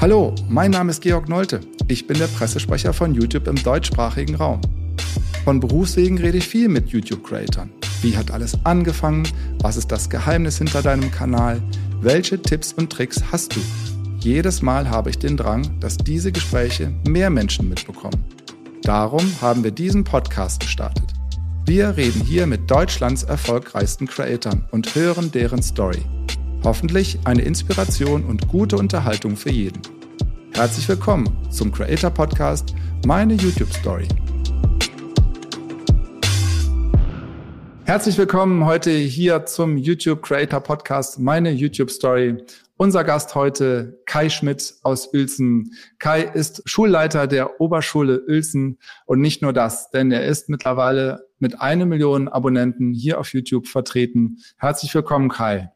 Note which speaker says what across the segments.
Speaker 1: Hallo, mein Name ist Georg Nolte. Ich bin der Pressesprecher von YouTube im deutschsprachigen Raum. Von Berufswegen rede ich viel mit YouTube-Creatern. Wie hat alles angefangen? Was ist das Geheimnis hinter deinem Kanal? Welche Tipps und Tricks hast du? Jedes Mal habe ich den Drang, dass diese Gespräche mehr Menschen mitbekommen. Darum haben wir diesen Podcast gestartet. Wir reden hier mit Deutschlands erfolgreichsten Creatoren und hören deren Story. Hoffentlich eine Inspiration und gute Unterhaltung für jeden. Herzlich willkommen zum Creator Podcast Meine YouTube Story. Herzlich willkommen heute hier zum YouTube Creator Podcast Meine YouTube Story. Unser Gast heute Kai Schmidt aus Uelzen. Kai ist Schulleiter der Oberschule Uelzen und nicht nur das, denn er ist mittlerweile mit einer Million Abonnenten hier auf YouTube vertreten. Herzlich willkommen, Kai.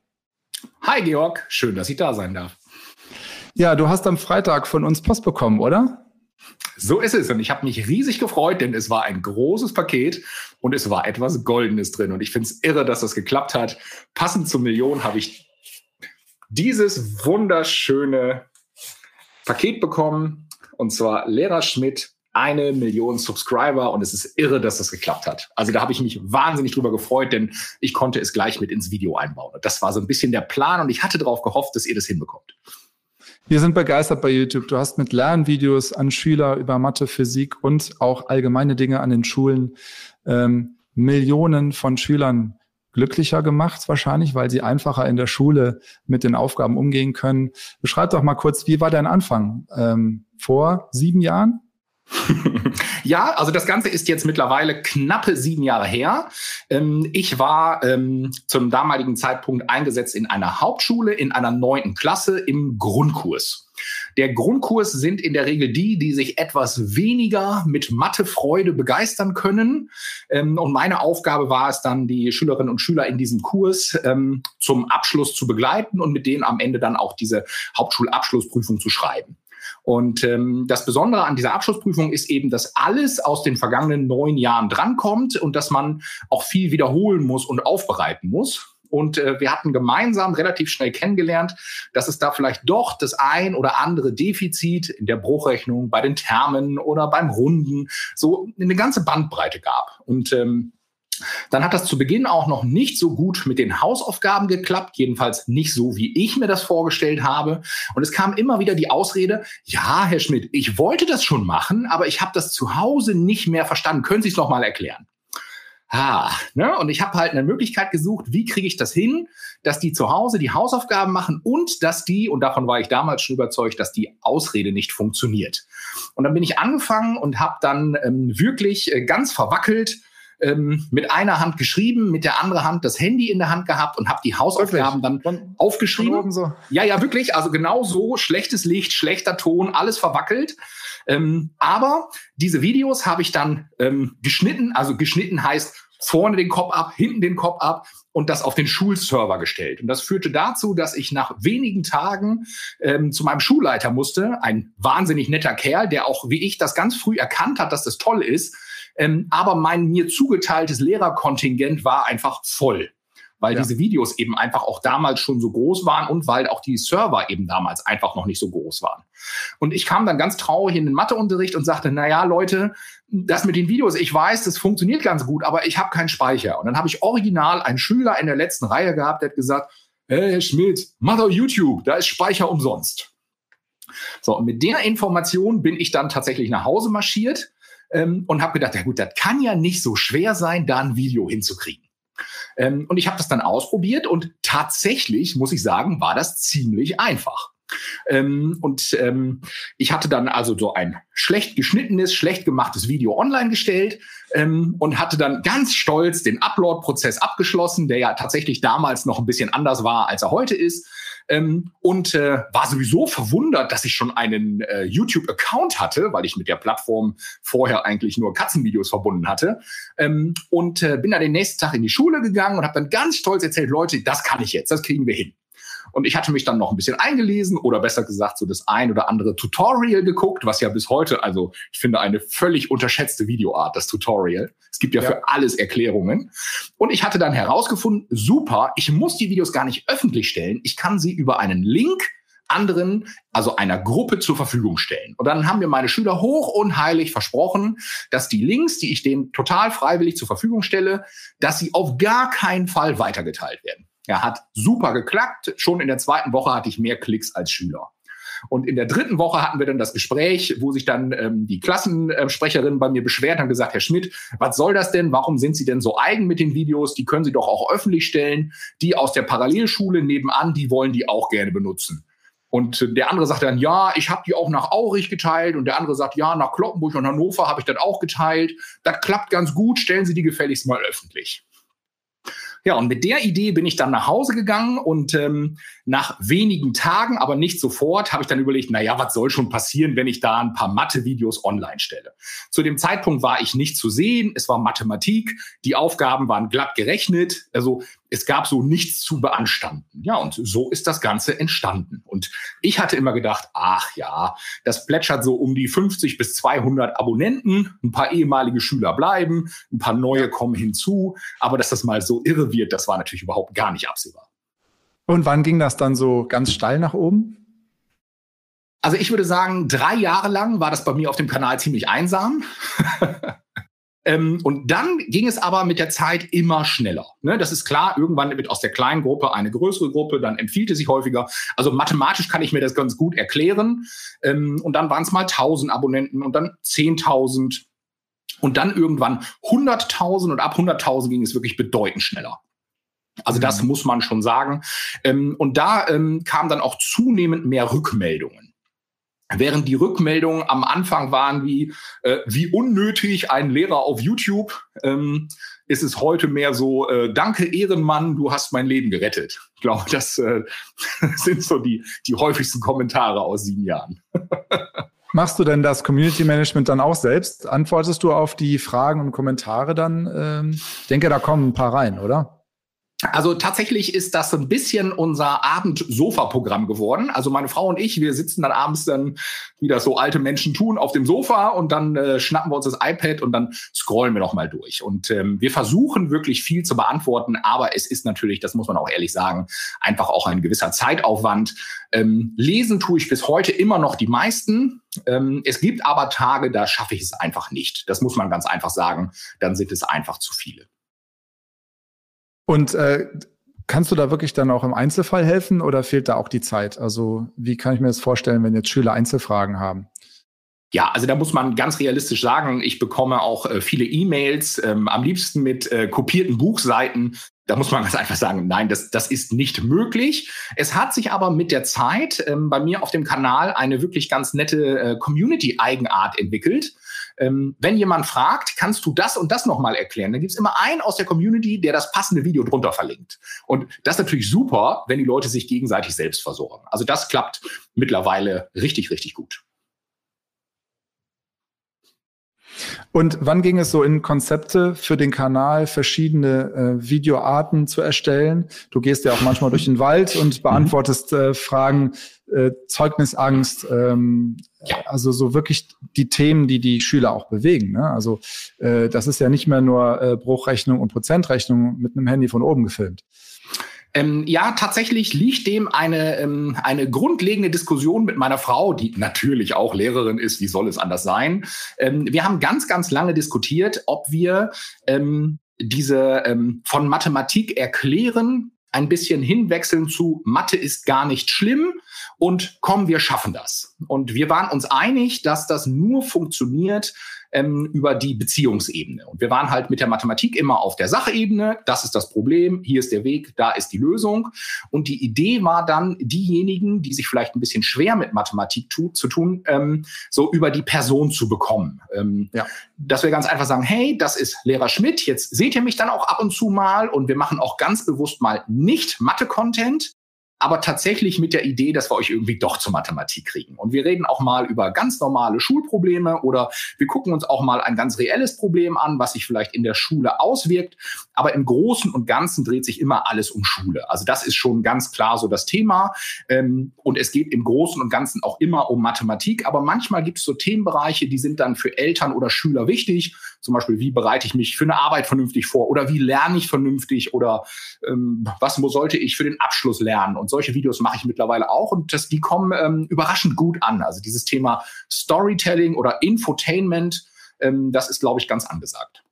Speaker 2: Hi Georg, schön, dass ich da sein darf.
Speaker 1: Ja, du hast am Freitag von uns Post bekommen, oder?
Speaker 2: So ist es und ich habe mich riesig gefreut, denn es war ein großes Paket und es war etwas Goldenes drin und ich finde es irre, dass das geklappt hat. Passend zur Million habe ich dieses wunderschöne Paket bekommen und zwar Lehrer Schmidt eine Million Subscriber und es ist irre, dass das geklappt hat. Also da habe ich mich wahnsinnig drüber gefreut, denn ich konnte es gleich mit ins Video einbauen. das war so ein bisschen der Plan und ich hatte darauf gehofft, dass ihr das hinbekommt.
Speaker 1: Wir sind begeistert bei YouTube. Du hast mit Lernvideos an Schüler über Mathe, Physik und auch allgemeine Dinge an den Schulen ähm, Millionen von Schülern glücklicher gemacht, wahrscheinlich, weil sie einfacher in der Schule mit den Aufgaben umgehen können. Beschreib doch mal kurz, wie war dein Anfang? Ähm, vor sieben Jahren?
Speaker 2: Ja, also das Ganze ist jetzt mittlerweile knappe sieben Jahre her. Ähm, ich war ähm, zum damaligen Zeitpunkt eingesetzt in einer Hauptschule in einer neunten Klasse im Grundkurs. Der Grundkurs sind in der Regel die, die sich etwas weniger mit Mathefreude begeistern können. Ähm, und meine Aufgabe war es dann, die Schülerinnen und Schüler in diesem Kurs zum Abschluss zu begleiten und mit denen am Ende dann auch diese Hauptschulabschlussprüfung zu schreiben. Und ähm, das Besondere an dieser Abschlussprüfung ist eben, dass alles aus den vergangenen neun Jahren drankommt und dass man auch viel wiederholen muss und aufbereiten muss. Und äh, wir hatten gemeinsam relativ schnell kennengelernt, dass es da vielleicht doch das ein oder andere Defizit in der Bruchrechnung, bei den Termen oder beim Runden so eine ganze Bandbreite gab. Und ähm, dann hat das zu Beginn auch noch nicht so gut mit den Hausaufgaben geklappt, jedenfalls nicht so, wie ich mir das vorgestellt habe. Und es kam immer wieder die Ausrede, ja, Herr Schmidt, ich wollte das schon machen, aber ich habe das zu Hause nicht mehr verstanden. Können Sie es noch mal erklären? Ah, ne? Und ich habe halt eine Möglichkeit gesucht, wie kriege ich das hin, dass die zu Hause die Hausaufgaben machen und dass die, und davon war ich damals schon überzeugt, dass die Ausrede nicht funktioniert. Und dann bin ich angefangen und habe dann ähm, wirklich äh, ganz verwackelt ähm, mit einer Hand geschrieben, mit der anderen Hand das Handy in der Hand gehabt und habe die Hausaufgaben wirklich? dann von, aufgeschrieben. Von so. Ja, ja, wirklich. Also genau so, schlechtes Licht, schlechter Ton, alles verwackelt. Ähm, aber diese Videos habe ich dann ähm, geschnitten. Also geschnitten heißt vorne den Kopf ab, hinten den Kopf ab und das auf den Schulserver gestellt. Und das führte dazu, dass ich nach wenigen Tagen ähm, zu meinem Schulleiter musste, ein wahnsinnig netter Kerl, der auch wie ich das ganz früh erkannt hat, dass das toll ist ähm, aber mein mir zugeteiltes Lehrerkontingent war einfach voll weil ja. diese Videos eben einfach auch damals schon so groß waren und weil auch die Server eben damals einfach noch nicht so groß waren. Und ich kam dann ganz traurig in den Matheunterricht und sagte, na ja, Leute, das mit den Videos, ich weiß, das funktioniert ganz gut, aber ich habe keinen Speicher. Und dann habe ich original einen Schüler in der letzten Reihe gehabt, der hat gesagt, hey, Herr Schmidt, mach doch YouTube, da ist Speicher umsonst. So, und mit der Information bin ich dann tatsächlich nach Hause marschiert ähm, und habe gedacht, ja gut, das kann ja nicht so schwer sein, da ein Video hinzukriegen. Ähm, und ich habe das dann ausprobiert und tatsächlich, muss ich sagen, war das ziemlich einfach. Ähm, und ähm, ich hatte dann also so ein schlecht geschnittenes, schlecht gemachtes Video online gestellt ähm, und hatte dann ganz stolz den Upload-Prozess abgeschlossen, der ja tatsächlich damals noch ein bisschen anders war, als er heute ist ähm, und äh, war sowieso verwundert, dass ich schon einen äh, YouTube-Account hatte, weil ich mit der Plattform vorher eigentlich nur Katzenvideos verbunden hatte. Ähm, und äh, bin dann den nächsten Tag in die Schule gegangen und habe dann ganz stolz erzählt, Leute, das kann ich jetzt, das kriegen wir hin. Und ich hatte mich dann noch ein bisschen eingelesen oder besser gesagt so das ein oder andere Tutorial geguckt, was ja bis heute, also ich finde eine völlig unterschätzte Videoart, das Tutorial. Es gibt ja, ja. für alles Erklärungen. Und ich hatte dann herausgefunden, super, ich muss die Videos gar nicht öffentlich stellen. Ich kann sie über einen Link anderen, also einer Gruppe zur Verfügung stellen. Und dann haben mir meine Schüler hoch und heilig versprochen, dass die Links, die ich denen total freiwillig zur Verfügung stelle, dass sie auf gar keinen Fall weitergeteilt werden. Er hat super geklappt. Schon in der zweiten Woche hatte ich mehr Klicks als Schüler. Und in der dritten Woche hatten wir dann das Gespräch, wo sich dann ähm, die Klassensprecherin bei mir beschwert und gesagt, Herr Schmidt, was soll das denn? Warum sind Sie denn so eigen mit den Videos? Die können Sie doch auch öffentlich stellen. Die aus der Parallelschule nebenan, die wollen die auch gerne benutzen. Und der andere sagt dann, ja, ich habe die auch nach Aurich geteilt. Und der andere sagt, ja, nach Kloppenburg und Hannover habe ich das auch geteilt. Das klappt ganz gut, stellen Sie die gefälligst mal öffentlich. Ja, und mit der Idee bin ich dann nach Hause gegangen und ähm, nach wenigen Tagen, aber nicht sofort, habe ich dann überlegt, na ja, was soll schon passieren, wenn ich da ein paar Mathe-Videos online stelle. Zu dem Zeitpunkt war ich nicht zu sehen, es war Mathematik, die Aufgaben waren glatt gerechnet, also es gab so nichts zu beanstanden. Ja, und so ist das Ganze entstanden. Und ich hatte immer gedacht, ach ja, das plätschert so um die 50 bis 200 Abonnenten, ein paar ehemalige Schüler bleiben, ein paar neue kommen hinzu, aber dass das mal so irre wird, das war natürlich überhaupt gar nicht absehbar.
Speaker 1: Und wann ging das dann so ganz steil nach oben?
Speaker 2: Also ich würde sagen, drei Jahre lang war das bei mir auf dem Kanal ziemlich einsam. Ähm, und dann ging es aber mit der Zeit immer schneller. Ne, das ist klar, irgendwann wird aus der kleinen Gruppe eine größere Gruppe, dann empfiehlt es sich häufiger. Also mathematisch kann ich mir das ganz gut erklären. Ähm, und dann waren es mal 1000 Abonnenten und dann 10.000 und dann irgendwann 100.000 und ab 100.000 ging es wirklich bedeutend schneller. Also das mhm. muss man schon sagen. Ähm, und da ähm, kam dann auch zunehmend mehr Rückmeldungen. Während die Rückmeldungen am Anfang waren wie, äh, wie unnötig ein Lehrer auf YouTube, ähm, ist es heute mehr so, äh, danke Ehrenmann, du hast mein Leben gerettet. Ich glaube, das äh, sind so die, die häufigsten Kommentare aus sieben Jahren.
Speaker 1: Machst du denn das Community Management dann auch selbst? Antwortest du auf die Fragen und Kommentare dann? Ähm, ich denke, da kommen ein paar rein, oder?
Speaker 2: Also tatsächlich ist das ein bisschen unser Abendsofa-Programm geworden. Also meine Frau und ich, wir sitzen dann abends dann, wie das so alte Menschen tun, auf dem Sofa und dann äh, schnappen wir uns das iPad und dann scrollen wir noch mal durch. Und ähm, wir versuchen wirklich viel zu beantworten, aber es ist natürlich, das muss man auch ehrlich sagen, einfach auch ein gewisser Zeitaufwand. Ähm, lesen tue ich bis heute immer noch die meisten. Ähm, es gibt aber Tage, da schaffe ich es einfach nicht. Das muss man ganz einfach sagen. Dann sind es einfach zu viele.
Speaker 1: Und äh, kannst du da wirklich dann auch im Einzelfall helfen oder fehlt da auch die Zeit? Also wie kann ich mir das vorstellen, wenn jetzt Schüler Einzelfragen haben?
Speaker 2: Ja, also da muss man ganz realistisch sagen, ich bekomme auch äh, viele E-Mails, ähm, am liebsten mit äh, kopierten Buchseiten. Da muss man ganz einfach sagen, nein, das, das ist nicht möglich. Es hat sich aber mit der Zeit ähm, bei mir auf dem Kanal eine wirklich ganz nette äh, Community-Eigenart entwickelt. Ähm, wenn jemand fragt, kannst du das und das nochmal erklären, dann gibt es immer einen aus der Community, der das passende Video drunter verlinkt. Und das ist natürlich super, wenn die Leute sich gegenseitig selbst versorgen. Also das klappt mittlerweile richtig, richtig gut.
Speaker 1: Und wann ging es so in Konzepte für den Kanal, verschiedene äh, Videoarten zu erstellen? Du gehst ja auch manchmal durch den Wald und beantwortest äh, Fragen, äh, Zeugnisangst, ähm, ja. also so wirklich die Themen, die die Schüler auch bewegen. Ne? Also äh, das ist ja nicht mehr nur äh, Bruchrechnung und Prozentrechnung mit einem Handy von oben gefilmt.
Speaker 2: Ähm, ja, tatsächlich liegt dem eine, ähm, eine grundlegende Diskussion mit meiner Frau, die natürlich auch Lehrerin ist, wie soll es anders sein. Ähm, wir haben ganz, ganz lange diskutiert, ob wir ähm, diese ähm, von Mathematik erklären ein bisschen hinwechseln zu Mathe ist gar nicht schlimm und komm, wir schaffen das. Und wir waren uns einig, dass das nur funktioniert, ähm, über die Beziehungsebene. Und wir waren halt mit der Mathematik immer auf der Sachebene. Das ist das Problem. Hier ist der Weg. Da ist die Lösung. Und die Idee war dann, diejenigen, die sich vielleicht ein bisschen schwer mit Mathematik tu zu tun, ähm, so über die Person zu bekommen. Ähm, ja. Dass wir ganz einfach sagen, hey, das ist Lehrer Schmidt. Jetzt seht ihr mich dann auch ab und zu mal und wir machen auch ganz bewusst mal nicht Mathe-Content, aber tatsächlich mit der Idee, dass wir euch irgendwie doch zur Mathematik kriegen. Und wir reden auch mal über ganz normale Schulprobleme oder wir gucken uns auch mal ein ganz reelles Problem an, was sich vielleicht in der Schule auswirkt. Aber im Großen und Ganzen dreht sich immer alles um Schule. Also das ist schon ganz klar so das Thema. Ähm, und es geht im Großen und Ganzen auch immer um Mathematik. Aber manchmal gibt es so Themenbereiche, die sind dann für Eltern oder Schüler wichtig. Zum Beispiel, wie bereite ich mich für eine Arbeit vernünftig vor oder wie lerne ich vernünftig oder ähm, was sollte ich für den Abschluss lernen? Und solche Videos mache ich mittlerweile auch und das, die kommen ähm, überraschend gut an. Also dieses Thema Storytelling oder Infotainment, ähm, das ist, glaube ich, ganz angesagt.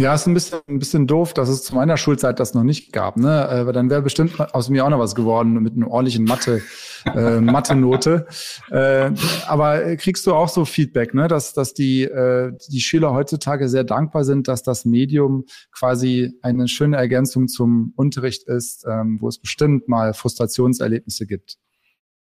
Speaker 1: Ja, ist ein bisschen, ein bisschen doof, dass es zu meiner Schulzeit das noch nicht gab. Ne? Aber dann wäre bestimmt aus mir auch noch was geworden mit einer ordentlichen Mathe, äh, Mathe-Note. Äh, aber kriegst du auch so Feedback, ne? dass, dass die, äh, die Schüler heutzutage sehr dankbar sind, dass das Medium quasi eine schöne Ergänzung zum Unterricht ist, ähm, wo es bestimmt mal Frustrationserlebnisse gibt?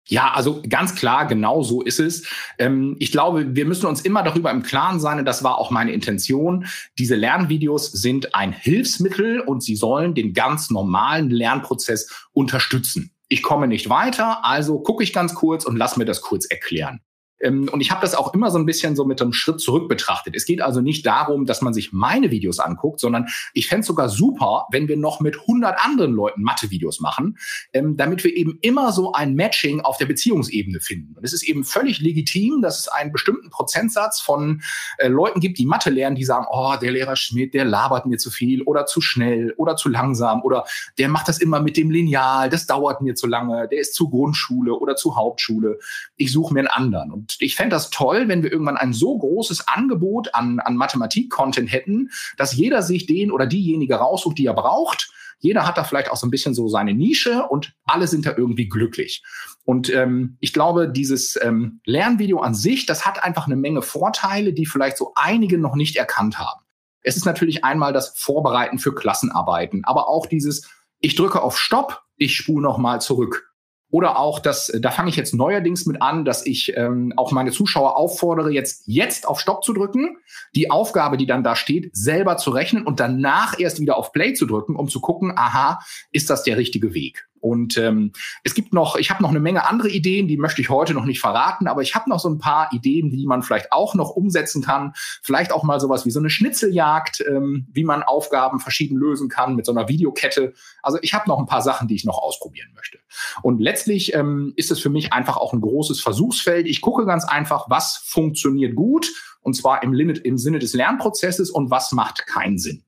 Speaker 2: Ja, also ganz klar, genau so ist es. Ähm, ich glaube, wir müssen uns immer darüber im Klaren sein, und das war auch meine Intention. Diese Lernvideos sind ein Hilfsmittel und sie sollen den ganz normalen Lernprozess unterstützen. Ich komme nicht weiter, also gucke ich ganz kurz und lass mir das kurz erklären. Ähm, und ich habe das auch immer so ein bisschen so mit einem Schritt zurück betrachtet. Es geht also nicht darum, dass man sich meine Videos anguckt, sondern ich fände es sogar super, wenn wir noch mit 100 anderen Leuten Mathe-Videos machen, ähm, damit wir eben immer so ein Matching auf der Beziehungsebene finden. Und es ist eben völlig legitim, dass es einen bestimmten Prozentsatz von äh, Leuten gibt, die Mathe lernen, die sagen, oh, der Lehrer Schmidt, der labert mir zu viel oder zu schnell oder zu langsam oder der macht das immer mit dem Lineal, das dauert mir zu lange, der ist zu Grundschule oder zu Hauptschule. Ich suche mir einen anderen. Und ich fände das toll, wenn wir irgendwann ein so großes Angebot an, an Mathematik-Content hätten, dass jeder sich den oder diejenige raussucht, die er braucht. Jeder hat da vielleicht auch so ein bisschen so seine Nische und alle sind da irgendwie glücklich. Und ähm, ich glaube, dieses ähm, Lernvideo an sich, das hat einfach eine Menge Vorteile, die vielleicht so einige noch nicht erkannt haben. Es ist natürlich einmal das Vorbereiten für Klassenarbeiten, aber auch dieses, ich drücke auf Stopp, ich spule nochmal zurück. Oder auch, dass, da fange ich jetzt neuerdings mit an, dass ich ähm, auch meine Zuschauer auffordere, jetzt, jetzt auf Stopp zu drücken, die Aufgabe, die dann da steht, selber zu rechnen und danach erst wieder auf Play zu drücken, um zu gucken, aha, ist das der richtige Weg? Und ähm, es gibt noch, ich habe noch eine Menge andere Ideen, die möchte ich heute noch nicht verraten, aber ich habe noch so ein paar Ideen, die man vielleicht auch noch umsetzen kann. Vielleicht auch mal sowas wie so eine Schnitzeljagd, ähm, wie man Aufgaben verschieden lösen kann mit so einer Videokette. Also ich habe noch ein paar Sachen, die ich noch ausprobieren möchte. Und letztlich ähm, ist es für mich einfach auch ein großes Versuchsfeld. Ich gucke ganz einfach, was funktioniert gut und zwar im, im Sinne des Lernprozesses und was macht keinen Sinn.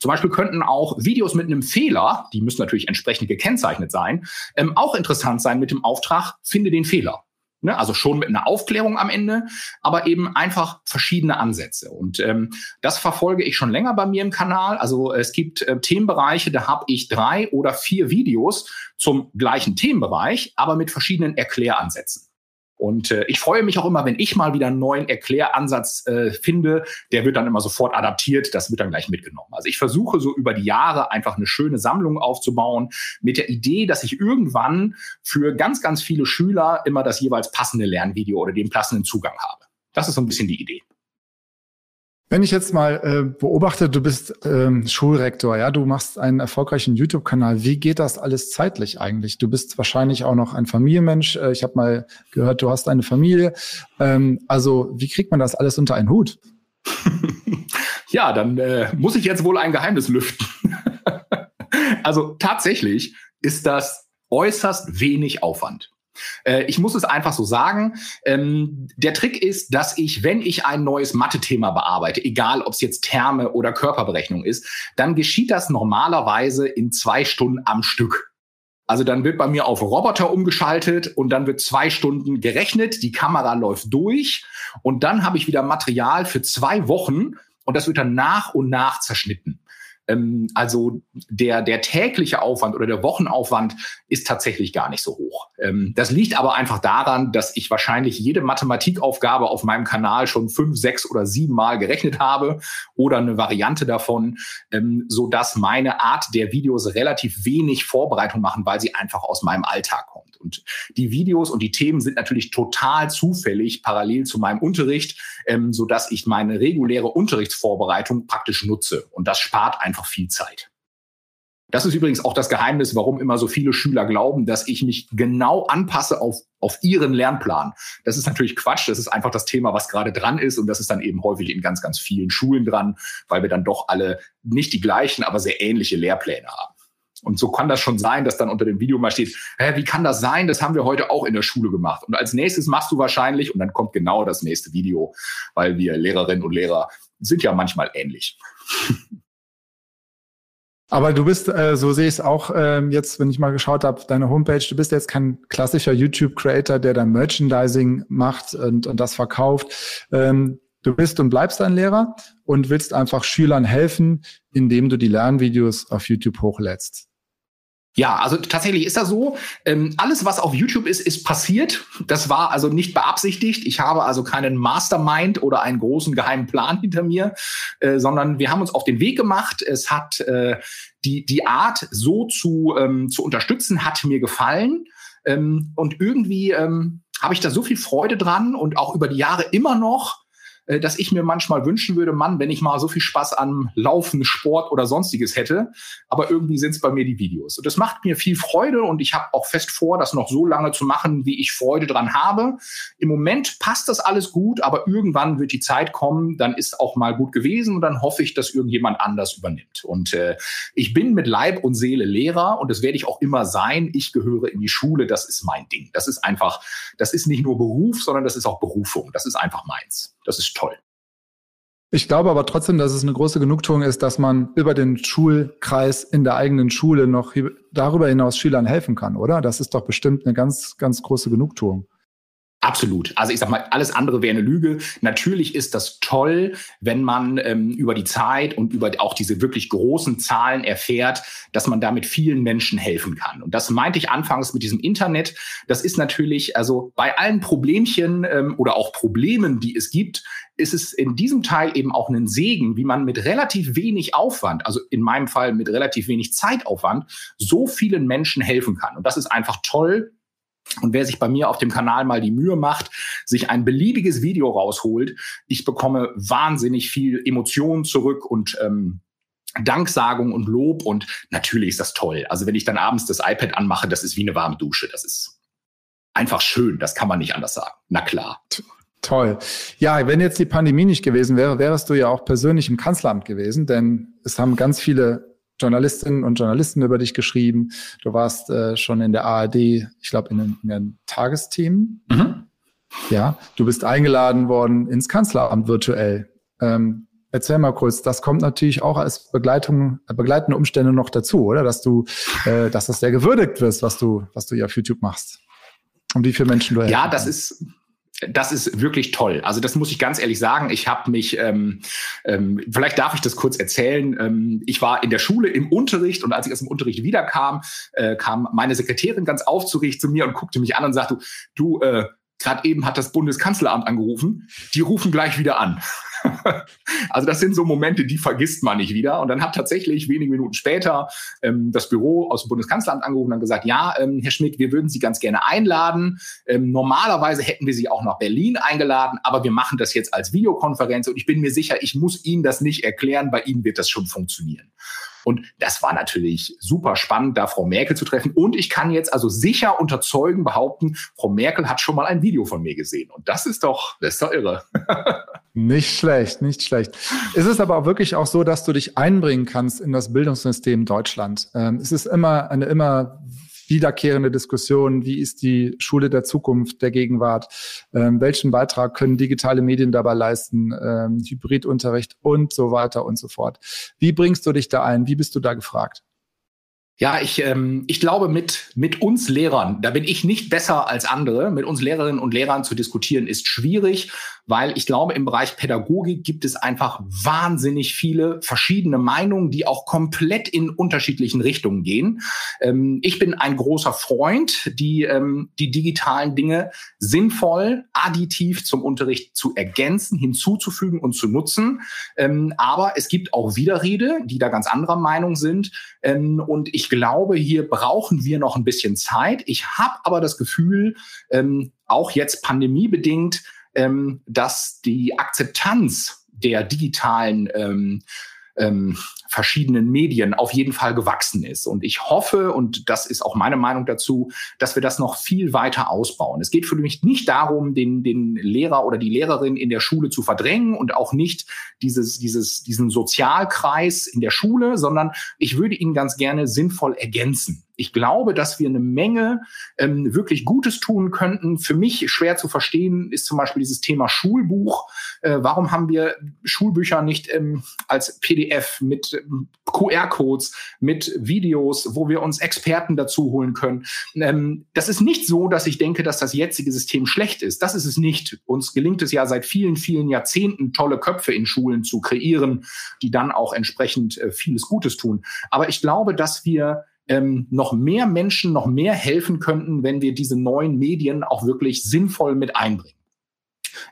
Speaker 2: Zum Beispiel könnten auch Videos mit einem Fehler, die müssen natürlich entsprechend gekennzeichnet sein, ähm, auch interessant sein mit dem Auftrag, finde den Fehler. Ne? Also schon mit einer Aufklärung am Ende, aber eben einfach verschiedene Ansätze. Und ähm, das verfolge ich schon länger bei mir im Kanal. Also es gibt äh, Themenbereiche, da habe ich drei oder vier Videos zum gleichen Themenbereich, aber mit verschiedenen Erkläransätzen. Und äh, ich freue mich auch immer, wenn ich mal wieder einen neuen Erkläransatz äh, finde. Der wird dann immer sofort adaptiert, das wird dann gleich mitgenommen. Also ich versuche so über die Jahre einfach eine schöne Sammlung aufzubauen mit der Idee, dass ich irgendwann für ganz, ganz viele Schüler immer das jeweils passende Lernvideo oder den passenden Zugang habe. Das ist so ein bisschen die Idee.
Speaker 1: Wenn ich jetzt mal äh, beobachte, du bist ähm, Schulrektor, ja, du machst einen erfolgreichen YouTube-Kanal. Wie geht das alles zeitlich eigentlich? Du bist wahrscheinlich auch noch ein Familienmensch. Äh, ich habe mal gehört, du hast eine Familie. Ähm, also wie kriegt man das alles unter einen Hut?
Speaker 2: ja, dann äh, muss ich jetzt wohl ein Geheimnis lüften. also tatsächlich ist das äußerst wenig Aufwand. Äh, ich muss es einfach so sagen. Ähm, der Trick ist, dass ich, wenn ich ein neues Mathe-Thema bearbeite, egal ob es jetzt Terme oder Körperberechnung ist, dann geschieht das normalerweise in zwei Stunden am Stück. Also dann wird bei mir auf Roboter umgeschaltet und dann wird zwei Stunden gerechnet, die Kamera läuft durch und dann habe ich wieder Material für zwei Wochen und das wird dann nach und nach zerschnitten. Ähm, also der, der tägliche Aufwand oder der Wochenaufwand ist tatsächlich gar nicht so hoch. Ähm, das liegt aber einfach daran, dass ich wahrscheinlich jede Mathematikaufgabe auf meinem Kanal schon fünf, sechs oder sieben Mal gerechnet habe oder eine Variante davon, ähm, so dass meine Art der Videos relativ wenig Vorbereitung machen, weil sie einfach aus meinem Alltag kommen. Und die Videos und die Themen sind natürlich total zufällig parallel zu meinem Unterricht, ähm, so dass ich meine reguläre Unterrichtsvorbereitung praktisch nutze. Und das spart einfach viel Zeit. Das ist übrigens auch das Geheimnis, warum immer so viele Schüler glauben, dass ich mich genau anpasse auf, auf ihren Lernplan. Das ist natürlich Quatsch. Das ist einfach das Thema, was gerade dran ist. Und das ist dann eben häufig in ganz, ganz vielen Schulen dran, weil wir dann doch alle nicht die gleichen, aber sehr ähnliche Lehrpläne haben. Und so kann das schon sein, dass dann unter dem Video mal steht, hä, wie kann das sein? Das haben wir heute auch in der Schule gemacht. Und als nächstes machst du wahrscheinlich, und dann kommt genau das nächste Video, weil wir Lehrerinnen und Lehrer sind ja manchmal ähnlich.
Speaker 1: Aber du bist, äh, so sehe ich es auch äh, jetzt, wenn ich mal geschaut habe, deine Homepage, du bist jetzt kein klassischer YouTube-Creator, der dann Merchandising macht und, und das verkauft. Ähm, du bist und bleibst ein Lehrer und willst einfach Schülern helfen, indem du die Lernvideos auf YouTube hochlädst.
Speaker 2: Ja, also tatsächlich ist das so. Ähm, alles, was auf YouTube ist, ist passiert. Das war also nicht beabsichtigt. Ich habe also keinen Mastermind oder einen großen geheimen Plan hinter mir, äh, sondern wir haben uns auf den Weg gemacht. Es hat äh, die, die Art, so zu, ähm, zu unterstützen, hat mir gefallen. Ähm, und irgendwie ähm, habe ich da so viel Freude dran und auch über die Jahre immer noch äh, dass ich mir manchmal wünschen würde, Mann, wenn ich mal so viel Spaß am Laufen, Sport oder sonstiges hätte. Aber irgendwie sind es bei mir die Videos. Und das macht mir viel Freude und ich habe auch fest vor, das noch so lange zu machen, wie ich Freude dran habe. Im Moment passt das alles gut, aber irgendwann wird die Zeit kommen, dann ist auch mal gut gewesen und dann hoffe ich, dass irgendjemand anders übernimmt. Und äh, ich bin mit Leib und Seele Lehrer und das werde ich auch immer sein. Ich gehöre in die Schule, das ist mein Ding. Das ist einfach, das ist nicht nur Beruf, sondern das ist auch Berufung. Das ist einfach meins. Das ist toll.
Speaker 1: Ich glaube aber trotzdem, dass es eine große Genugtuung ist, dass man über den Schulkreis in der eigenen Schule noch darüber hinaus Schülern helfen kann, oder? Das ist doch bestimmt eine ganz, ganz große Genugtuung.
Speaker 2: Absolut. Also ich sag mal, alles andere wäre eine Lüge. Natürlich ist das toll, wenn man ähm, über die Zeit und über auch diese wirklich großen Zahlen erfährt, dass man damit vielen Menschen helfen kann. Und das meinte ich anfangs mit diesem Internet. Das ist natürlich, also bei allen Problemchen ähm, oder auch Problemen, die es gibt, ist es in diesem Teil eben auch ein Segen, wie man mit relativ wenig Aufwand, also in meinem Fall mit relativ wenig Zeitaufwand, so vielen Menschen helfen kann. Und das ist einfach toll, und wer sich bei mir auf dem Kanal mal die Mühe macht, sich ein beliebiges Video rausholt, ich bekomme wahnsinnig viel Emotionen zurück und ähm, Danksagung und Lob und natürlich ist das toll. Also wenn ich dann abends das iPad anmache, das ist wie eine warme Dusche. Das ist einfach schön. Das kann man nicht anders sagen. Na klar.
Speaker 1: Toll. Ja, wenn jetzt die Pandemie nicht gewesen wäre, wärst du ja auch persönlich im Kanzleramt gewesen, denn es haben ganz viele Journalistinnen und Journalisten über dich geschrieben. Du warst äh, schon in der ARD, ich glaube, in, den, in den Tagesthemen. Mhm. Ja, du bist eingeladen worden ins Kanzleramt virtuell. Ähm, erzähl mal kurz, das kommt natürlich auch als Begleitung, äh, begleitende Umstände noch dazu, oder? Dass du, äh, dass das sehr gewürdigt wirst, was du, was du hier auf YouTube machst. Und wie viele Menschen du
Speaker 2: Ja, das ist, das ist wirklich toll. Also das muss ich ganz ehrlich sagen. Ich habe mich, ähm, ähm, vielleicht darf ich das kurz erzählen. Ähm, ich war in der Schule im Unterricht und als ich aus dem Unterricht wiederkam, äh, kam meine Sekretärin ganz aufzuricht zu mir und guckte mich an und sagte, du, äh, gerade eben hat das Bundeskanzleramt angerufen, die rufen gleich wieder an. also das sind so Momente, die vergisst man nicht wieder. Und dann hat tatsächlich wenige Minuten später ähm, das Büro aus dem Bundeskanzleramt angerufen und gesagt, ja, ähm, Herr Schmidt, wir würden Sie ganz gerne einladen. Ähm, normalerweise hätten wir Sie auch nach Berlin eingeladen, aber wir machen das jetzt als Videokonferenz und ich bin mir sicher, ich muss Ihnen das nicht erklären, bei Ihnen wird das schon funktionieren. Und das war natürlich super spannend, da Frau Merkel zu treffen. Und ich kann jetzt also sicher unter Zeugen behaupten, Frau Merkel hat schon mal ein Video von mir gesehen. Und das ist doch, das ist doch irre.
Speaker 1: nicht schlecht, nicht schlecht. Ist es aber auch wirklich auch so, dass du dich einbringen kannst in das Bildungssystem Deutschland? Ähm, es ist immer eine immer wiederkehrende Diskussion, wie ist die Schule der Zukunft, der Gegenwart, ähm, welchen Beitrag können digitale Medien dabei leisten, ähm, Hybridunterricht und so weiter und so fort. Wie bringst du dich da ein? Wie bist du da gefragt?
Speaker 2: Ja, ich, ähm, ich glaube, mit, mit uns Lehrern, da bin ich nicht besser als andere, mit uns Lehrerinnen und Lehrern zu diskutieren, ist schwierig, weil ich glaube, im Bereich Pädagogik gibt es einfach wahnsinnig viele verschiedene Meinungen, die auch komplett in unterschiedlichen Richtungen gehen. Ähm, ich bin ein großer Freund, die, ähm, die digitalen Dinge sinnvoll, additiv zum Unterricht zu ergänzen, hinzuzufügen und zu nutzen. Ähm, aber es gibt auch Widerrede, die da ganz anderer Meinung sind. Ähm, und ich glaube, hier brauchen wir noch ein bisschen Zeit. Ich habe aber das Gefühl, ähm, auch jetzt pandemiebedingt, ähm, dass die Akzeptanz der digitalen ähm, ähm, verschiedenen Medien auf jeden Fall gewachsen ist. Und ich hoffe, und das ist auch meine Meinung dazu, dass wir das noch viel weiter ausbauen. Es geht für mich nicht darum, den, den Lehrer oder die Lehrerin in der Schule zu verdrängen und auch nicht dieses, dieses, diesen Sozialkreis in der Schule, sondern ich würde ihn ganz gerne sinnvoll ergänzen. Ich glaube, dass wir eine Menge ähm, wirklich Gutes tun könnten. Für mich schwer zu verstehen ist zum Beispiel dieses Thema Schulbuch. Äh, warum haben wir Schulbücher nicht ähm, als PDF mit QR-Codes, mit Videos, wo wir uns Experten dazu holen können. Ähm, das ist nicht so, dass ich denke, dass das jetzige System schlecht ist. Das ist es nicht. Uns gelingt es ja seit vielen, vielen Jahrzehnten, tolle Köpfe in Schulen zu kreieren, die dann auch entsprechend äh, vieles Gutes tun. Aber ich glaube, dass wir ähm, noch mehr Menschen, noch mehr helfen könnten, wenn wir diese neuen Medien auch wirklich sinnvoll mit einbringen.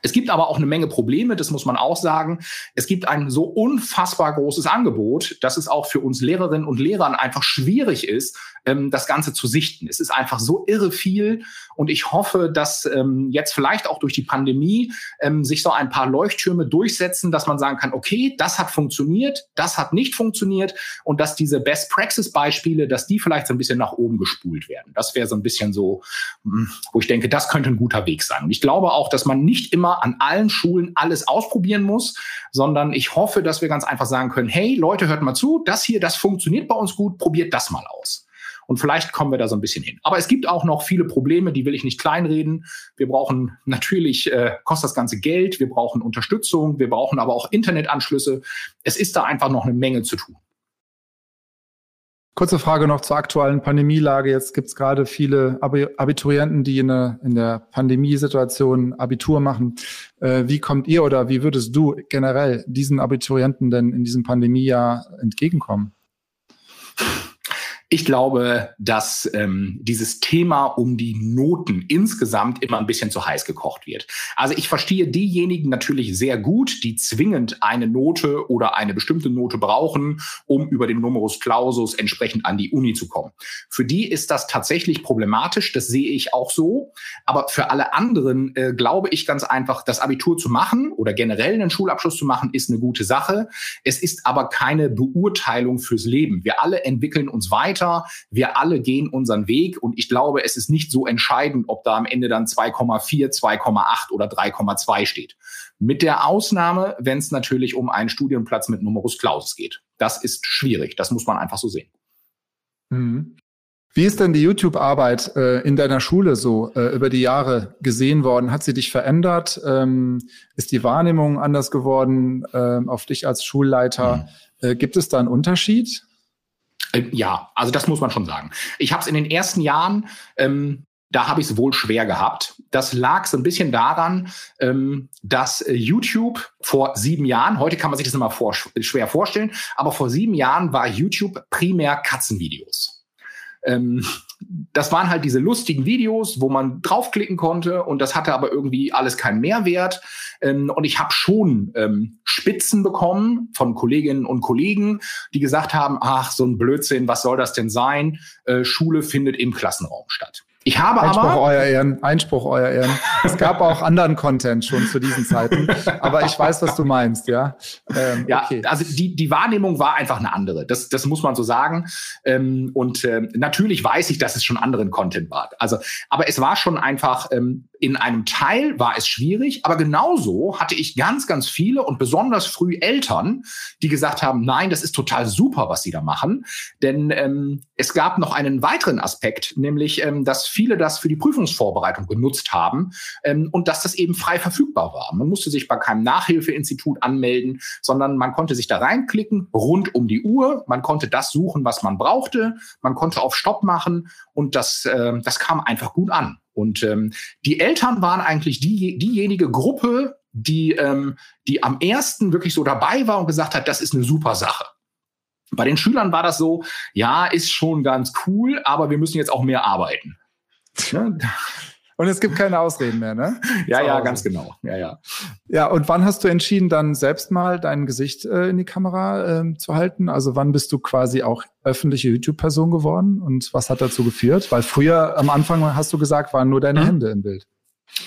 Speaker 2: Es gibt aber auch eine Menge Probleme, das muss man auch sagen. Es gibt ein so unfassbar großes Angebot, dass es auch für uns Lehrerinnen und Lehrern einfach schwierig ist, ähm, das Ganze zu sichten. Es ist einfach so irre viel und ich hoffe, dass ähm, jetzt vielleicht auch durch die Pandemie ähm, sich so ein paar Leuchttürme durchsetzen, dass man sagen kann, okay, das hat funktioniert, das hat nicht funktioniert und dass diese Best-Praxis-Beispiele, dass die vielleicht so ein bisschen nach oben gespult werden. Das wäre so ein bisschen so, hm, wo ich denke, das könnte ein guter Weg sein. Und ich glaube auch, dass man nicht immer an allen Schulen alles ausprobieren muss, sondern ich hoffe, dass wir ganz einfach sagen können, hey Leute, hört mal zu, das hier, das funktioniert bei uns gut, probiert das mal aus. Und vielleicht kommen wir da so ein bisschen hin. Aber es gibt auch noch viele Probleme, die will ich nicht kleinreden. Wir brauchen natürlich, äh, kostet das ganze Geld, wir brauchen Unterstützung, wir brauchen aber auch Internetanschlüsse. Es ist da einfach noch eine Menge zu tun.
Speaker 1: Kurze Frage noch zur aktuellen Pandemielage. Jetzt gibt es gerade viele Abiturienten, die in der, in der Pandemiesituation Abitur machen. Äh, wie kommt ihr oder wie würdest du generell diesen Abiturienten denn in diesem Pandemiejahr entgegenkommen?
Speaker 2: Ich glaube, dass ähm, dieses Thema um die Noten insgesamt immer ein bisschen zu heiß gekocht wird. Also ich verstehe diejenigen natürlich sehr gut, die zwingend eine Note oder eine bestimmte Note brauchen, um über den Numerus Clausus entsprechend an die Uni zu kommen. Für die ist das tatsächlich problematisch, das sehe ich auch so. Aber für alle anderen äh, glaube ich ganz einfach, das Abitur zu machen oder generell einen Schulabschluss zu machen, ist eine gute Sache. Es ist aber keine Beurteilung fürs Leben. Wir alle entwickeln uns weiter weiter. Wir alle gehen unseren Weg und ich glaube, es ist nicht so entscheidend, ob da am Ende dann 2,4, 2,8 oder 3,2 steht. Mit der Ausnahme, wenn es natürlich um einen Studienplatz mit Numerus Clausus geht. Das ist schwierig. Das muss man einfach so sehen.
Speaker 1: Mhm. Wie ist denn die YouTube-Arbeit äh, in deiner Schule so äh, über die Jahre gesehen worden? Hat sie dich verändert? Ähm, ist die Wahrnehmung anders geworden äh, auf dich als Schulleiter? Mhm. Äh, gibt es da einen Unterschied?
Speaker 2: Äh, ja, also das muss man schon sagen. Ich habe es in den ersten Jahren, ähm, da habe ich es wohl schwer gehabt. Das lag so ein bisschen daran, ähm, dass äh, YouTube vor sieben Jahren, heute kann man sich das immer vor, schwer vorstellen, aber vor sieben Jahren war YouTube primär Katzenvideos. Ähm, das waren halt diese lustigen Videos, wo man draufklicken konnte und das hatte aber irgendwie alles keinen Mehrwert. Ähm, und ich habe schon ähm, Spitzen bekommen von Kolleginnen und Kollegen, die gesagt haben, ach, so ein Blödsinn, was soll das denn sein? Äh, Schule findet im Klassenraum statt. Ich habe
Speaker 1: Einspruch,
Speaker 2: aber
Speaker 1: euer Ehren, Einspruch, euer Ehren. Es gab auch anderen Content schon zu diesen Zeiten, aber ich weiß, was du meinst, ja.
Speaker 2: Ähm, ja, okay. also die, die Wahrnehmung war einfach eine andere. Das, das muss man so sagen. Ähm, und ähm, natürlich weiß ich, dass es schon anderen Content war. Also, aber es war schon einfach ähm, in einem Teil war es schwierig, aber genauso hatte ich ganz, ganz viele und besonders früh Eltern, die gesagt haben, nein, das ist total super, was sie da machen. Denn ähm, es gab noch einen weiteren Aspekt, nämlich, ähm, dass viele das für die Prüfungsvorbereitung genutzt haben ähm, und dass das eben frei verfügbar war. Man musste sich bei keinem Nachhilfeinstitut anmelden, sondern man konnte sich da reinklicken, rund um die Uhr. Man konnte das suchen, was man brauchte. Man konnte auf Stopp machen und das, äh, das kam einfach gut an. Und ähm, die Eltern waren eigentlich die, diejenige Gruppe, die, ähm, die am ersten wirklich so dabei war und gesagt hat, das ist eine super Sache. Bei den Schülern war das so, ja, ist schon ganz cool, aber wir müssen jetzt auch mehr arbeiten.
Speaker 1: Und es gibt keine Ausreden mehr, ne?
Speaker 2: ja, ja, ganz genau. Ja, ja.
Speaker 1: Ja, und wann hast du entschieden, dann selbst mal dein Gesicht äh, in die Kamera äh, zu halten? Also wann bist du quasi auch öffentliche YouTube-Person geworden und was hat dazu geführt? Weil früher am Anfang hast du gesagt, waren nur deine mhm. Hände im Bild.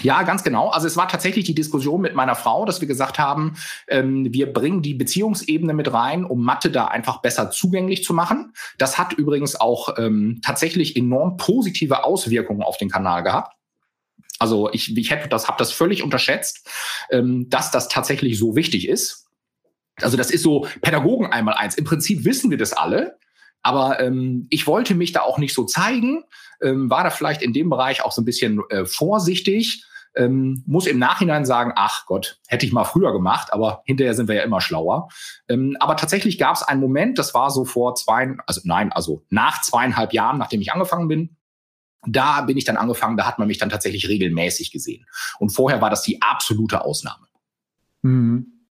Speaker 2: Ja, ganz genau. Also es war tatsächlich die Diskussion mit meiner Frau, dass wir gesagt haben, ähm, wir bringen die Beziehungsebene mit rein, um Mathe da einfach besser zugänglich zu machen. Das hat übrigens auch ähm, tatsächlich enorm positive Auswirkungen auf den Kanal gehabt. Also ich, ich hätte das, habe das völlig unterschätzt, ähm, dass das tatsächlich so wichtig ist. Also das ist so Pädagogen einmal eins. Im Prinzip wissen wir das alle, aber ähm, ich wollte mich da auch nicht so zeigen, ähm, war da vielleicht in dem Bereich auch so ein bisschen äh, vorsichtig. Ähm, muss im Nachhinein sagen, ach Gott, hätte ich mal früher gemacht, aber hinterher sind wir ja immer schlauer. Ähm, aber tatsächlich gab es einen Moment, das war so vor zwei, also nein, also nach zweieinhalb Jahren, nachdem ich angefangen bin, da bin ich dann angefangen, da hat man mich dann tatsächlich regelmäßig gesehen. Und vorher war das die absolute Ausnahme.
Speaker 1: Mhm.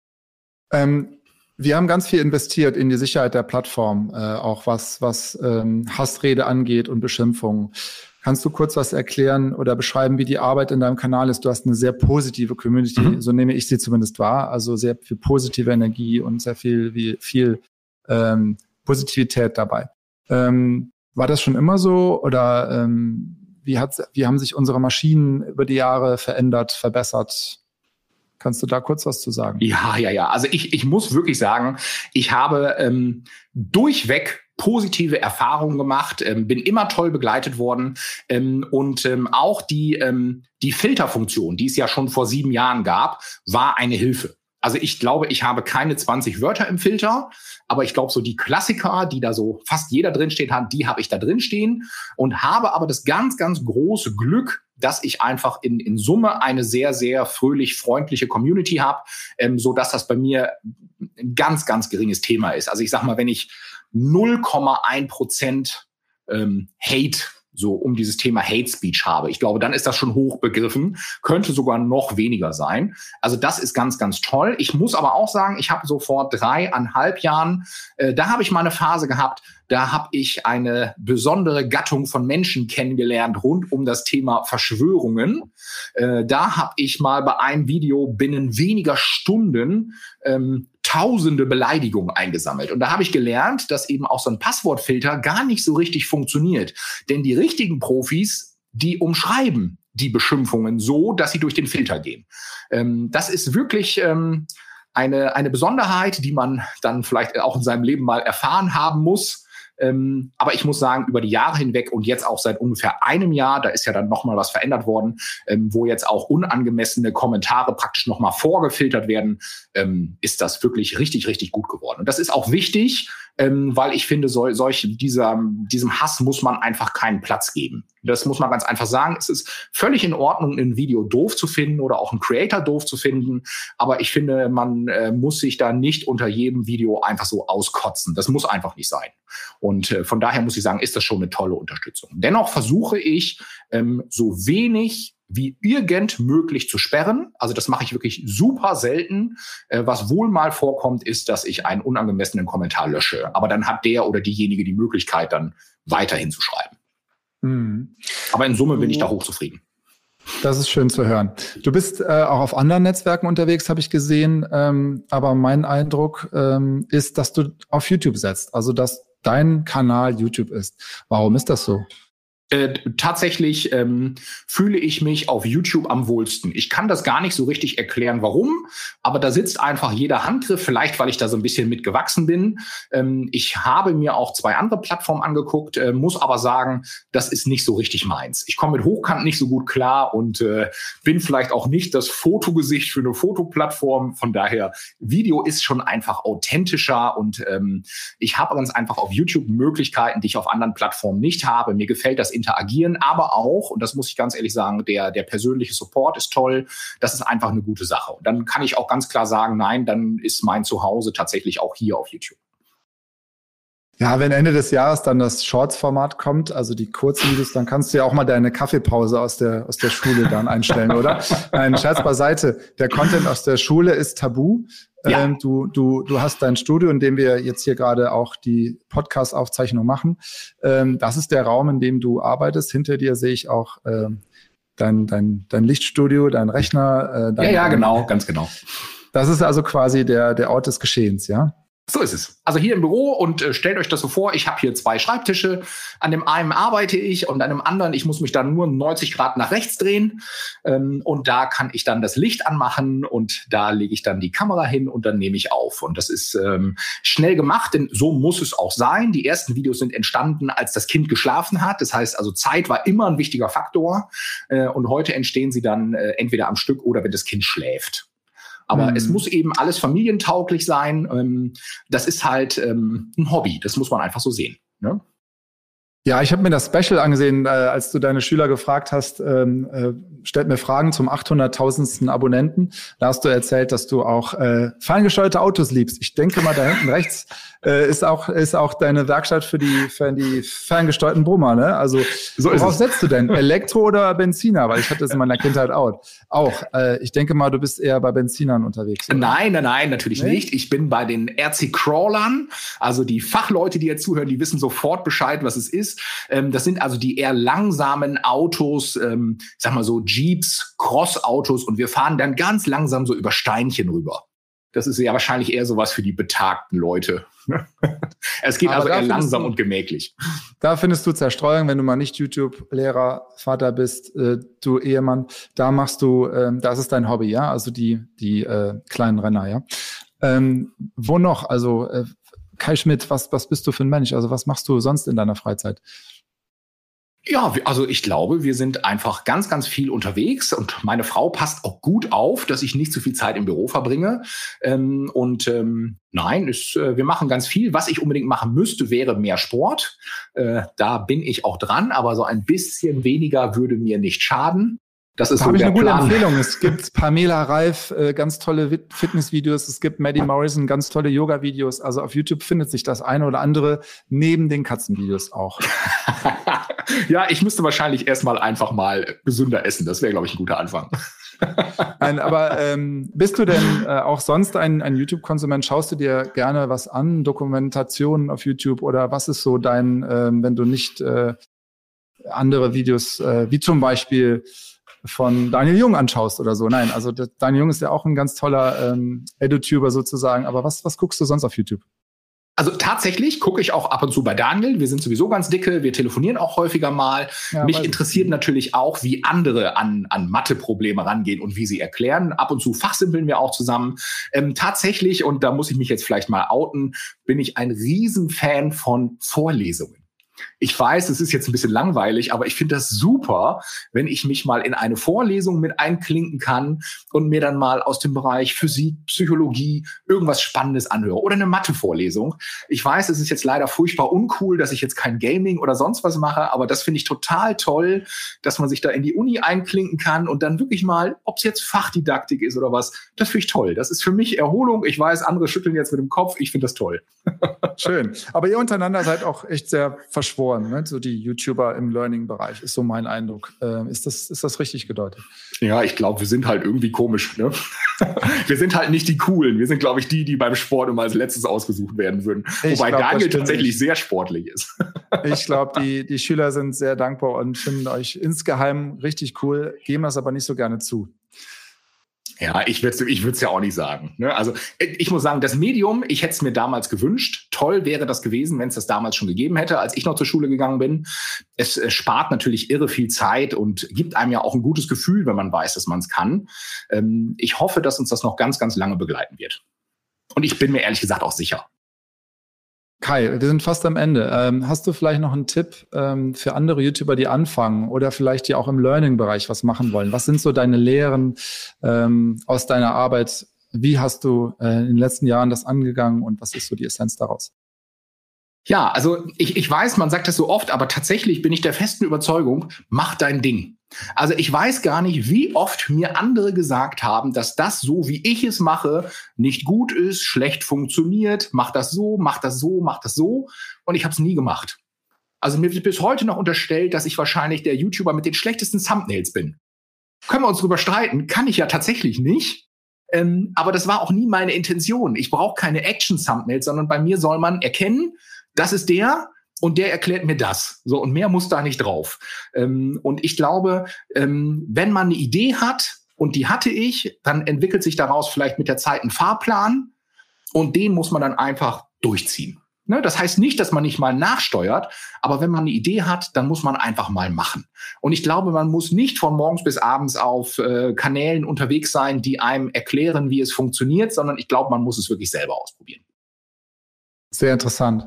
Speaker 1: Ähm, wir haben ganz viel investiert in die Sicherheit der Plattform, äh, auch was, was ähm, Hassrede angeht und Beschimpfungen. Kannst du kurz was erklären oder beschreiben, wie die Arbeit in deinem Kanal ist? Du hast eine sehr positive Community, mhm. so nehme ich sie zumindest wahr. Also sehr viel positive Energie und sehr viel, wie, viel ähm, Positivität dabei. Ähm, war das schon immer so oder ähm, wie, hat, wie haben sich unsere Maschinen über die Jahre verändert, verbessert? Kannst du da kurz was zu sagen?
Speaker 2: Ja, ja, ja. Also ich, ich muss wirklich sagen, ich habe ähm, durchweg positive Erfahrungen gemacht, ähm, bin immer toll begleitet worden ähm, und ähm, auch die, ähm, die Filterfunktion, die es ja schon vor sieben Jahren gab, war eine Hilfe. Also ich glaube, ich habe keine 20 Wörter im Filter, aber ich glaube, so die Klassiker, die da so fast jeder drinstehen hat, die habe ich da drin stehen und habe aber das ganz, ganz große Glück, dass ich einfach in, in Summe eine sehr, sehr fröhlich, freundliche Community habe, ähm, so dass das bei mir ein ganz, ganz geringes Thema ist. Also ich sag mal, wenn ich 0,1 Prozent ähm, Hate so um dieses Thema Hate Speech habe. Ich glaube, dann ist das schon hoch begriffen, könnte sogar noch weniger sein. Also das ist ganz, ganz toll. Ich muss aber auch sagen, ich habe so vor dreieinhalb Jahren, äh, da habe ich mal eine Phase gehabt, da habe ich eine besondere Gattung von Menschen kennengelernt rund um das Thema Verschwörungen. Äh, da habe ich mal bei einem Video binnen weniger Stunden ähm, tausende Beleidigungen eingesammelt. Und da habe ich gelernt, dass eben auch so ein Passwortfilter gar nicht so richtig funktioniert. Denn die richtigen Profis, die umschreiben die Beschimpfungen so, dass sie durch den Filter gehen. Ähm, das ist wirklich ähm, eine, eine Besonderheit, die man dann vielleicht auch in seinem Leben mal erfahren haben muss. Ähm, aber ich muss sagen, über die Jahre hinweg und jetzt auch seit ungefähr einem Jahr, da ist ja dann nochmal was verändert worden, ähm, wo jetzt auch unangemessene Kommentare praktisch nochmal vorgefiltert werden, ähm, ist das wirklich richtig, richtig gut geworden. Und das ist auch wichtig, ähm, weil ich finde, so, solche, dieser, diesem Hass muss man einfach keinen Platz geben. Das muss man ganz einfach sagen. Es ist völlig in Ordnung, ein Video doof zu finden oder auch einen Creator doof zu finden. Aber ich finde, man äh, muss sich da nicht unter jedem Video einfach so auskotzen. Das muss einfach nicht sein. Und äh, von daher muss ich sagen, ist das schon eine tolle Unterstützung. Dennoch versuche ich, ähm, so wenig wie irgend möglich zu sperren. Also das mache ich wirklich super selten. Äh, was wohl mal vorkommt, ist, dass ich einen unangemessenen Kommentar lösche. Aber dann hat der oder diejenige die Möglichkeit, dann weiterhin zu schreiben. Mhm. Aber in Summe bin ich da hochzufrieden.
Speaker 1: Das ist schön zu hören. Du bist äh, auch auf anderen Netzwerken unterwegs, habe ich gesehen. Ähm, aber mein Eindruck ähm, ist, dass du auf YouTube setzt. Also dass dein Kanal YouTube ist. Warum ist das so?
Speaker 2: Äh, tatsächlich ähm, fühle ich mich auf YouTube am wohlsten. Ich kann das gar nicht so richtig erklären, warum, aber da sitzt einfach jeder Handgriff, vielleicht weil ich da so ein bisschen mitgewachsen bin. Ähm, ich habe mir auch zwei andere Plattformen angeguckt, äh, muss aber sagen, das ist nicht so richtig meins. Ich komme mit Hochkant nicht so gut klar und äh, bin vielleicht auch nicht das Fotogesicht für eine Fotoplattform. Von daher, Video ist schon einfach authentischer und ähm, ich habe ganz einfach auf YouTube Möglichkeiten, die ich auf anderen Plattformen nicht habe. Mir gefällt das Interagieren, aber auch, und das muss ich ganz ehrlich sagen, der, der persönliche Support ist toll. Das ist einfach eine gute Sache. Und dann kann ich auch ganz klar sagen, nein, dann ist mein Zuhause tatsächlich auch hier auf YouTube.
Speaker 1: Ja, wenn Ende des Jahres dann das Shorts-Format kommt, also die kurzen Videos, dann kannst du ja auch mal deine Kaffeepause aus der, aus der Schule dann einstellen, oder? Nein, Scherz beiseite. Der Content aus der Schule ist tabu. Ja. Ähm, du, du, du hast dein Studio, in dem wir jetzt hier gerade auch die Podcast-Aufzeichnung machen. Ähm, das ist der Raum, in dem du arbeitest. Hinter dir sehe ich auch ähm, dein, dein, dein Lichtstudio, dein Rechner.
Speaker 2: Äh, dein, ja, ja, genau, ganz genau.
Speaker 1: Das ist also quasi der, der Ort des Geschehens, ja?
Speaker 2: So ist es. Also hier im Büro und äh, stellt euch das so vor, ich habe hier zwei Schreibtische. An dem einen arbeite ich und an dem anderen, ich muss mich dann nur 90 Grad nach rechts drehen. Ähm, und da kann ich dann das Licht anmachen und da lege ich dann die Kamera hin und dann nehme ich auf. Und das ist ähm, schnell gemacht, denn so muss es auch sein. Die ersten Videos sind entstanden, als das Kind geschlafen hat. Das heißt also, Zeit war immer ein wichtiger Faktor. Äh, und heute entstehen sie dann äh, entweder am Stück oder wenn das Kind schläft. Aber mhm. es muss eben alles familientauglich sein. Ähm, das ist halt ähm, ein Hobby. Das muss man einfach so sehen. Ne?
Speaker 1: Ja, ich habe mir das Special angesehen, äh, als du deine Schüler gefragt hast, ähm, äh, stellt mir Fragen zum 800.000. Abonnenten. Da hast du erzählt, dass du auch äh, feingesteuerte Autos liebst. Ich denke mal, da hinten rechts äh, ist auch ist auch deine Werkstatt für die für die ferngesteuerten Brummer, ne? Also so worauf setzt du denn? Elektro oder Benziner? Weil ich hatte es in meiner Kindheit auch. Auch. Äh, ich denke mal, du bist eher bei Benzinern unterwegs.
Speaker 2: Oder? Nein, nein, nein, natürlich nee? nicht. Ich bin bei den RC Crawlern. Also die Fachleute, die jetzt zuhören, die wissen sofort Bescheid, was es ist. Ähm, das sind also die eher langsamen Autos, ähm, ich sag mal so Jeeps, Cross-Autos und wir fahren dann ganz langsam so über Steinchen rüber. Das ist ja wahrscheinlich eher sowas für die betagten Leute. es geht Aber also eher langsam du, und gemächlich.
Speaker 1: Da findest du Zerstreuung, wenn du mal nicht YouTube-Lehrer, Vater bist, äh, du Ehemann. Da machst du, äh, das ist dein Hobby, ja, also die die äh, kleinen Renner, ja. Ähm, wo noch? Also äh, Kai Schmidt, was was bist du für ein Mensch? Also was machst du sonst in deiner Freizeit?
Speaker 2: Ja, also ich glaube, wir sind einfach ganz, ganz viel unterwegs und meine Frau passt auch gut auf, dass ich nicht zu viel Zeit im Büro verbringe. Ähm, und ähm, nein, äh, wir machen ganz viel. Was ich unbedingt machen müsste, wäre mehr Sport. Äh, da bin ich auch dran, aber so ein bisschen weniger würde mir nicht schaden.
Speaker 1: Das ist da so habe ich eine gute Plan. Empfehlung. Es gibt Pamela Reif, äh, ganz tolle Fitnessvideos. Es gibt Maddie Morrison, ganz tolle Yoga-Videos. Also auf YouTube findet sich das eine oder andere neben den Katzenvideos auch.
Speaker 2: ja, ich müsste wahrscheinlich erstmal einfach mal gesünder essen. Das wäre, glaube ich, ein guter Anfang.
Speaker 1: Nein, aber ähm, bist du denn äh, auch sonst ein, ein YouTube-Konsument? Schaust du dir gerne was an, Dokumentationen auf YouTube oder was ist so dein, ähm, wenn du nicht äh, andere Videos, äh, wie zum Beispiel von Daniel Jung anschaust oder so. Nein, also Daniel Jung ist ja auch ein ganz toller ähm, EduTuber sozusagen. Aber was, was guckst du sonst auf YouTube?
Speaker 2: Also tatsächlich gucke ich auch ab und zu bei Daniel. Wir sind sowieso ganz dicke, wir telefonieren auch häufiger mal. Ja, Mich interessiert natürlich auch, wie andere an, an Mathe-Probleme rangehen und wie sie erklären. Ab und zu fachsimpeln wir auch zusammen. Ähm, tatsächlich, und da muss ich mich jetzt vielleicht mal outen, bin ich ein Riesenfan von Vorlesungen. Ich weiß, es ist jetzt ein bisschen langweilig, aber ich finde das super, wenn ich mich mal in eine Vorlesung mit einklinken kann und mir dann mal aus dem Bereich Physik, Psychologie irgendwas Spannendes anhöre oder eine Mathe-Vorlesung. Ich weiß, es ist jetzt leider furchtbar uncool, dass ich jetzt kein Gaming oder sonst was mache, aber das finde ich total toll, dass man sich da in die Uni einklinken kann und dann wirklich mal, ob es jetzt Fachdidaktik ist oder was, das finde ich toll. Das ist für mich Erholung. Ich weiß, andere schütteln jetzt mit dem Kopf. Ich finde das toll.
Speaker 1: Schön. Aber ihr untereinander seid auch echt sehr verschworen, ne? so die YouTuber im Learning-Bereich, ist so mein Eindruck. Äh, ist, das, ist das richtig gedeutet?
Speaker 2: Ja, ich glaube, wir sind halt irgendwie komisch. Ne? wir sind halt nicht die Coolen. Wir sind, glaube ich, die, die beim Sport immer als letztes ausgesucht werden würden. Ich Wobei glaub, Daniel tatsächlich nicht. sehr sportlich ist.
Speaker 1: ich glaube, die, die Schüler sind sehr dankbar und finden euch insgeheim richtig cool, geben das aber nicht so gerne zu.
Speaker 2: Ja, ich würde es ich würd's ja auch nicht sagen. Ne? Also ich muss sagen, das Medium, ich hätte es mir damals gewünscht. Toll wäre das gewesen, wenn es das damals schon gegeben hätte, als ich noch zur Schule gegangen bin. Es, es spart natürlich irre viel Zeit und gibt einem ja auch ein gutes Gefühl, wenn man weiß, dass man es kann. Ähm, ich hoffe, dass uns das noch ganz, ganz lange begleiten wird. Und ich bin mir ehrlich gesagt auch sicher.
Speaker 1: Kai, wir sind fast am Ende. Ähm, hast du vielleicht noch einen Tipp ähm, für andere YouTuber, die anfangen oder vielleicht die auch im Learning-Bereich was machen wollen? Was sind so deine Lehren ähm, aus deiner Arbeit? Wie hast du äh, in den letzten Jahren das angegangen und was ist so die Essenz daraus?
Speaker 2: Ja, also ich, ich weiß, man sagt das so oft, aber tatsächlich bin ich der festen Überzeugung, mach dein Ding. Also ich weiß gar nicht, wie oft mir andere gesagt haben, dass das so, wie ich es mache, nicht gut ist, schlecht funktioniert, mach das so, mach das so, mach das so. Und ich habe es nie gemacht. Also mir wird bis heute noch unterstellt, dass ich wahrscheinlich der YouTuber mit den schlechtesten Thumbnails bin. Können wir uns drüber streiten? Kann ich ja tatsächlich nicht. Ähm, aber das war auch nie meine Intention. Ich brauche keine Action-Thumbnails, sondern bei mir soll man erkennen, das ist der, und der erklärt mir das. So, und mehr muss da nicht drauf. Ähm, und ich glaube, ähm, wenn man eine Idee hat, und die hatte ich, dann entwickelt sich daraus vielleicht mit der Zeit ein Fahrplan und den muss man dann einfach durchziehen. Ne? Das heißt nicht, dass man nicht mal nachsteuert, aber wenn man eine Idee hat, dann muss man einfach mal machen. Und ich glaube, man muss nicht von morgens bis abends auf äh, Kanälen unterwegs sein, die einem erklären, wie es funktioniert, sondern ich glaube, man muss es wirklich selber ausprobieren.
Speaker 1: Sehr interessant.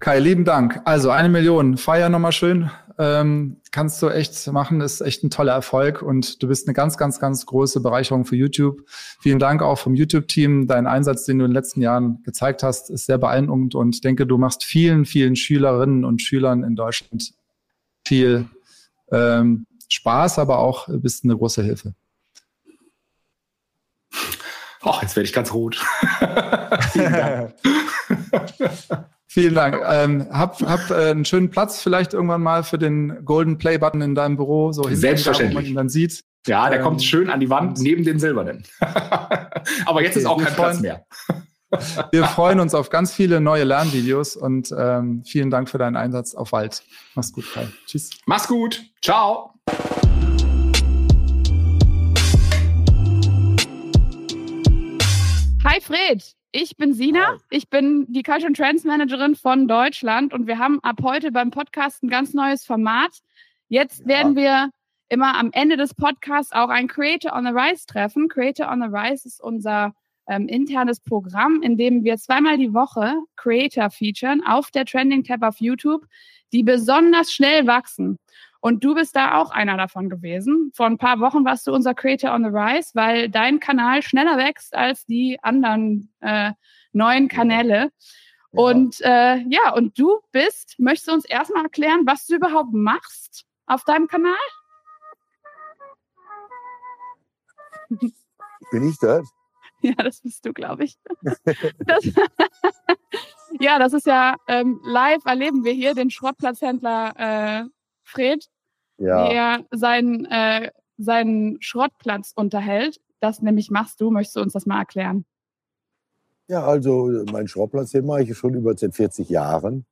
Speaker 1: Kai, lieben Dank. Also eine Million. Feier nochmal schön Ähm, kannst du echt machen, ist echt ein toller Erfolg und du bist eine ganz, ganz, ganz große Bereicherung für YouTube. Vielen Dank auch vom YouTube-Team. Dein Einsatz, den du in den letzten Jahren gezeigt hast, ist sehr beeindruckend und ich denke, du machst vielen, vielen Schülerinnen und Schülern in Deutschland viel ähm, Spaß, aber auch bist eine große Hilfe.
Speaker 2: Oh, jetzt werde ich ganz rot.
Speaker 1: Vielen Dank. Vielen Dank. Ähm, hab hab äh, einen schönen Platz vielleicht irgendwann mal für den Golden Play Button in deinem Büro, so
Speaker 2: Selbstverständlich. Da, wo man
Speaker 1: ihn dann sieht.
Speaker 2: Ja, der ähm, kommt schön an die Wand neben den silbernen. Aber jetzt okay, ist auch kein freuen, Platz mehr.
Speaker 1: wir freuen uns auf ganz viele neue Lernvideos und ähm, vielen Dank für deinen Einsatz auf Wald. Mach's gut, Kai.
Speaker 2: Tschüss. Mach's gut. Ciao.
Speaker 3: Hi Fred. Ich bin Sina, ich bin die Culture and Trends Managerin von Deutschland und wir haben ab heute beim Podcast ein ganz neues Format. Jetzt ja. werden wir immer am Ende des Podcasts auch ein Creator on the Rise treffen. Creator on the Rise ist unser ähm, internes Programm, in dem wir zweimal die Woche Creator featuren auf der Trending Tab auf YouTube, die besonders schnell wachsen. Und du bist da auch einer davon gewesen. Vor ein paar Wochen warst du unser Creator on the Rise, weil dein Kanal schneller wächst als die anderen äh, neuen Kanäle. Ja. Und äh, ja, und du bist, möchtest du uns erstmal erklären, was du überhaupt machst auf deinem Kanal?
Speaker 4: Bin ich das?
Speaker 3: Ja, das bist du, glaube ich. Das, ja, das ist ja ähm, live erleben wir hier den Schrottplatzhändler äh, Fred, ja. der seinen, äh, seinen Schrottplatz unterhält. Das nämlich machst du. Möchtest du uns das mal erklären?
Speaker 4: Ja, also mein Schrottplatz, den mache ich schon über seit 40 Jahren.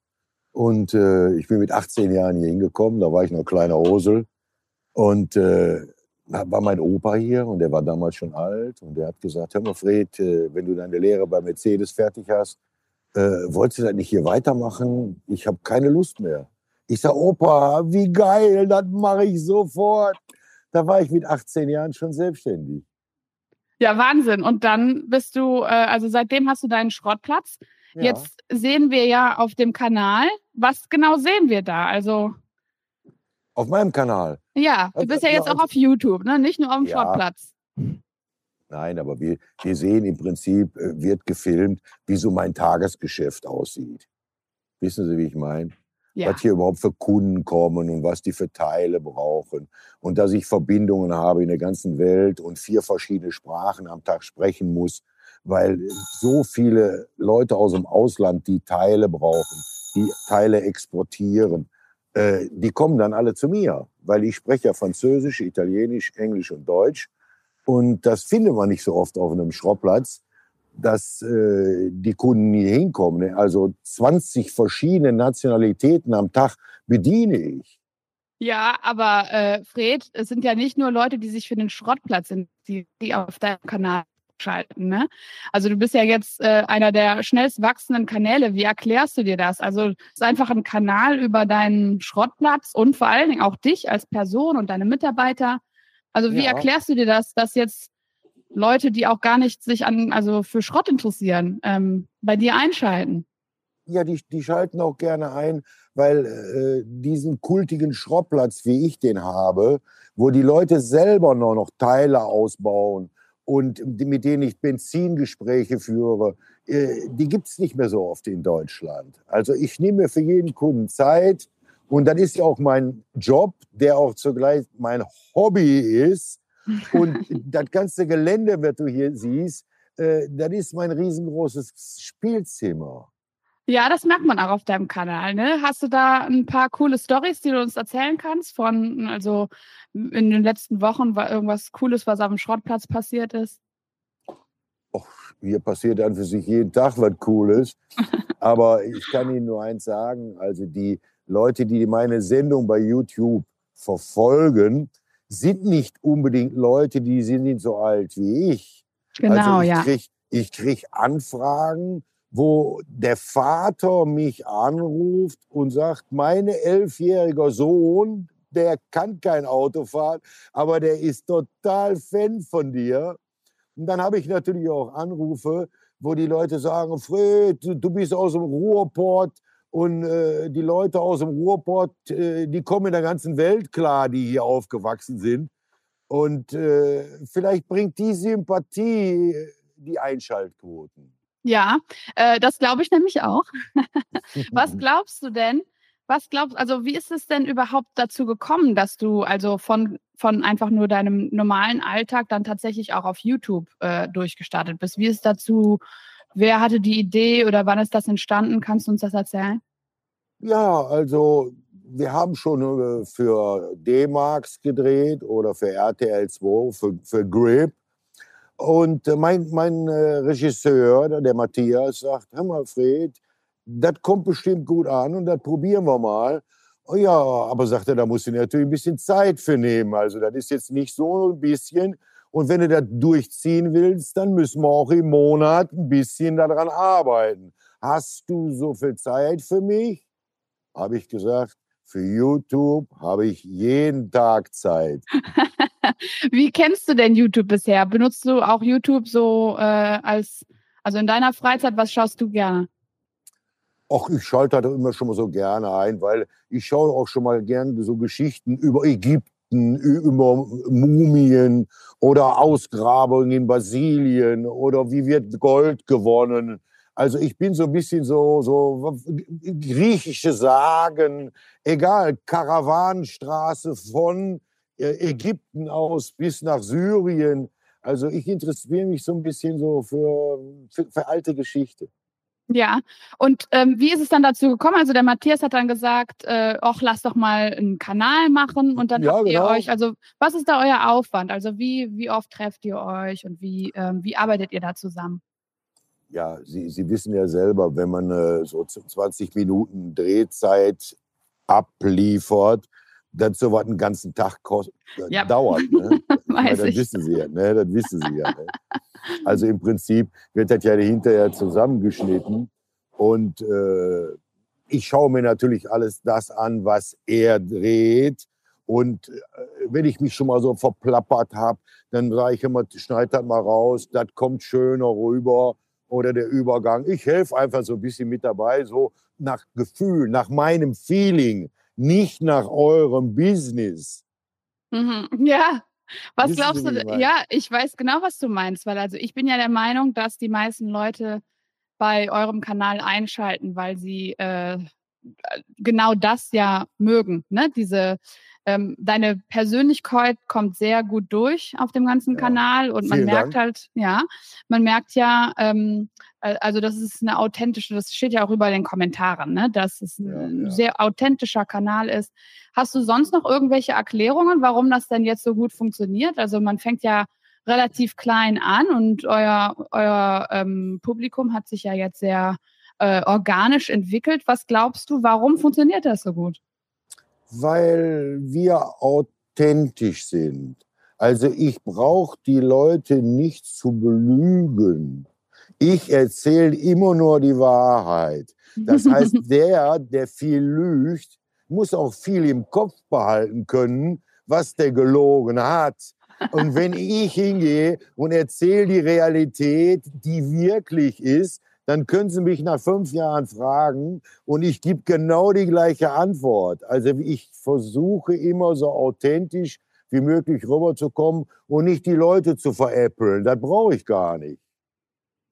Speaker 4: Und äh, ich bin mit 18 Jahren hier hingekommen, da war ich noch kleiner Osel. Und äh, war mein Opa hier und der war damals schon alt und der hat gesagt, hör mal Fred, äh, wenn du deine Lehre bei Mercedes fertig hast, äh, wolltest du das nicht hier weitermachen? Ich habe keine Lust mehr. Ich sage, Opa, wie geil, das mache ich sofort. Da war ich mit 18 Jahren schon selbstständig.
Speaker 3: Ja, Wahnsinn. Und dann bist du, äh, also seitdem hast du deinen Schrottplatz. Ja. Jetzt sehen wir ja auf dem Kanal, was genau sehen wir da? Also
Speaker 4: auf meinem Kanal.
Speaker 3: Ja, du bist ja jetzt auch auf YouTube, ne? nicht nur auf dem ja. Schrottplatz.
Speaker 4: Nein, aber wir, wir sehen im Prinzip, äh, wird gefilmt, wie so mein Tagesgeschäft aussieht. Wissen Sie, wie ich meine? Ja. was hier überhaupt für Kunden kommen und was die für Teile brauchen. Und dass ich Verbindungen habe in der ganzen Welt und vier verschiedene Sprachen am Tag sprechen muss, weil so viele Leute aus dem Ausland, die Teile brauchen, die Teile exportieren, äh, die kommen dann alle zu mir, weil ich spreche ja Französisch, Italienisch, Englisch und Deutsch. Und das findet man nicht so oft auf einem Schrottplatz dass äh, die Kunden hier hinkommen. Ne? Also 20 verschiedene Nationalitäten am Tag bediene ich.
Speaker 3: Ja, aber äh, Fred, es sind ja nicht nur Leute, die sich für den Schrottplatz sind, die, die auf deinem Kanal schalten. Ne? Also du bist ja jetzt äh, einer der schnellst wachsenden Kanäle. Wie erklärst du dir das? Also es ist einfach ein Kanal über deinen Schrottplatz und vor allen Dingen auch dich als Person und deine Mitarbeiter. Also wie ja. erklärst du dir das, dass jetzt Leute, die auch gar nicht sich an, also für Schrott interessieren, ähm, bei dir einschalten?
Speaker 4: Ja, die, die schalten auch gerne ein, weil äh, diesen kultigen Schrottplatz, wie ich den habe, wo die Leute selber nur noch Teile ausbauen und mit denen ich Benzingespräche führe, äh, die gibt es nicht mehr so oft in Deutschland. Also ich nehme für jeden Kunden Zeit und das ist ja auch mein Job, der auch zugleich mein Hobby ist und das ganze Gelände, was du hier siehst, äh, das ist mein riesengroßes Spielzimmer.
Speaker 3: Ja, das merkt man auch auf deinem Kanal. Ne? Hast du da ein paar coole Stories, die du uns erzählen kannst? Von, also in den letzten Wochen war irgendwas Cooles, was auf dem Schrottplatz passiert ist?
Speaker 4: Och, hier passiert an für sich jeden Tag was Cooles. Aber ich kann Ihnen nur eins sagen: Also, die Leute, die meine Sendung bei YouTube verfolgen, sind nicht unbedingt Leute, die sind nicht so alt wie ich.
Speaker 3: Genau, also
Speaker 4: ich
Speaker 3: ja.
Speaker 4: Krieg, ich kriege Anfragen, wo der Vater mich anruft und sagt, mein elfjähriger Sohn, der kann kein Auto fahren, aber der ist total Fan von dir. Und dann habe ich natürlich auch Anrufe, wo die Leute sagen, Fred, du bist aus dem Ruhrport Und äh, die Leute aus dem Ruhrpott, äh, die kommen in der ganzen Welt klar, die hier aufgewachsen sind. Und äh, vielleicht bringt die Sympathie äh, die Einschaltquoten.
Speaker 3: Ja, äh, das glaube ich nämlich auch. Was glaubst du denn? Was glaubst also wie ist es denn überhaupt dazu gekommen, dass du also von, von einfach nur deinem normalen Alltag dann tatsächlich auch auf YouTube äh, durchgestartet bist? Wie ist dazu, wer hatte die Idee oder wann ist das entstanden? Kannst du uns das erzählen?
Speaker 4: Ja, also wir haben schon äh, für D-Max gedreht oder für RTL 2, für, für Grip. Und äh, mein, mein äh, Regisseur, der Matthias, sagt, hör mal, Fred, das kommt bestimmt gut an und das probieren wir mal. Oh ja, aber sagt er, da musst du natürlich ein bisschen Zeit für nehmen. Also das ist jetzt nicht so ein bisschen. Und wenn du das durchziehen willst, dann müssen wir auch im Monat ein bisschen daran arbeiten. Hast du so viel Zeit für mich? Habe ich gesagt, für YouTube habe ich jeden Tag Zeit.
Speaker 3: Wie kennst du denn YouTube bisher? Benutzt du auch YouTube so äh, als, also in deiner Freizeit, was schaust du gerne?
Speaker 4: Ach, ich schalte da immer schon mal so gerne ein, weil ich schaue auch schon mal gerne so Geschichten über Ägypten, über Mumien oder Ausgrabungen in Brasilien oder wie wird Gold gewonnen. Also ich bin so ein bisschen so, so griechische Sagen, egal, Karawanenstraße von äh, Ägypten aus bis nach Syrien. Also ich interessiere mich so ein bisschen so für, für, für alte Geschichte.
Speaker 3: Ja, und ähm, wie ist es dann dazu gekommen? Also der Matthias hat dann gesagt, äh, ach, lass doch mal einen Kanal machen und dann ja, habt genau. ihr euch, also was ist da euer Aufwand? Also wie, wie oft trefft ihr euch und wie, ähm, wie arbeitet ihr da zusammen?
Speaker 4: Ja, Sie, Sie wissen ja selber, wenn man äh, so 20 Minuten Drehzeit abliefert, dann so was einen ganzen Tag kostet, äh, ja. dauert. Ne?
Speaker 3: Weiß
Speaker 4: das
Speaker 3: ich.
Speaker 4: wissen Sie ja, ne? das wissen Sie ja. Ne? Also im Prinzip wird das ja hinterher zusammengeschnitten und äh, ich schaue mir natürlich alles das an, was er dreht. Und äh, wenn ich mich schon mal so verplappert habe, dann sage ich immer, schneid das mal raus, das kommt schöner rüber oder der Übergang. Ich helfe einfach so ein bisschen mit dabei, so nach Gefühl, nach meinem Feeling, nicht nach eurem Business.
Speaker 3: Mhm. Ja, was Wissen glaubst du? Ich ja, ich weiß genau, was du meinst, weil also ich bin ja der Meinung, dass die meisten Leute bei eurem Kanal einschalten, weil sie äh, genau das ja mögen, ne? Diese ähm, deine Persönlichkeit kommt sehr gut durch auf dem ganzen ja. Kanal und man Vielen merkt Dank. halt, ja, man merkt ja, ähm, also das ist eine authentische, das steht ja auch über den Kommentaren, ne, dass es ein ja, ja. sehr authentischer Kanal ist. Hast du sonst noch irgendwelche Erklärungen, warum das denn jetzt so gut funktioniert? Also man fängt ja relativ klein an und euer, euer ähm, Publikum hat sich ja jetzt sehr äh, organisch entwickelt. Was glaubst du, warum funktioniert das so gut?
Speaker 4: weil wir authentisch sind. Also ich brauche die Leute nicht zu belügen. Ich erzähle immer nur die Wahrheit. Das heißt, der, der viel lügt, muss auch viel im Kopf behalten können, was der gelogen hat. Und wenn ich hingehe und erzähle die Realität, die wirklich ist, dann können Sie mich nach fünf Jahren fragen und ich gebe genau die gleiche Antwort. Also ich versuche immer so authentisch wie möglich rüberzukommen und nicht die Leute zu veräppeln. Das brauche ich gar nicht.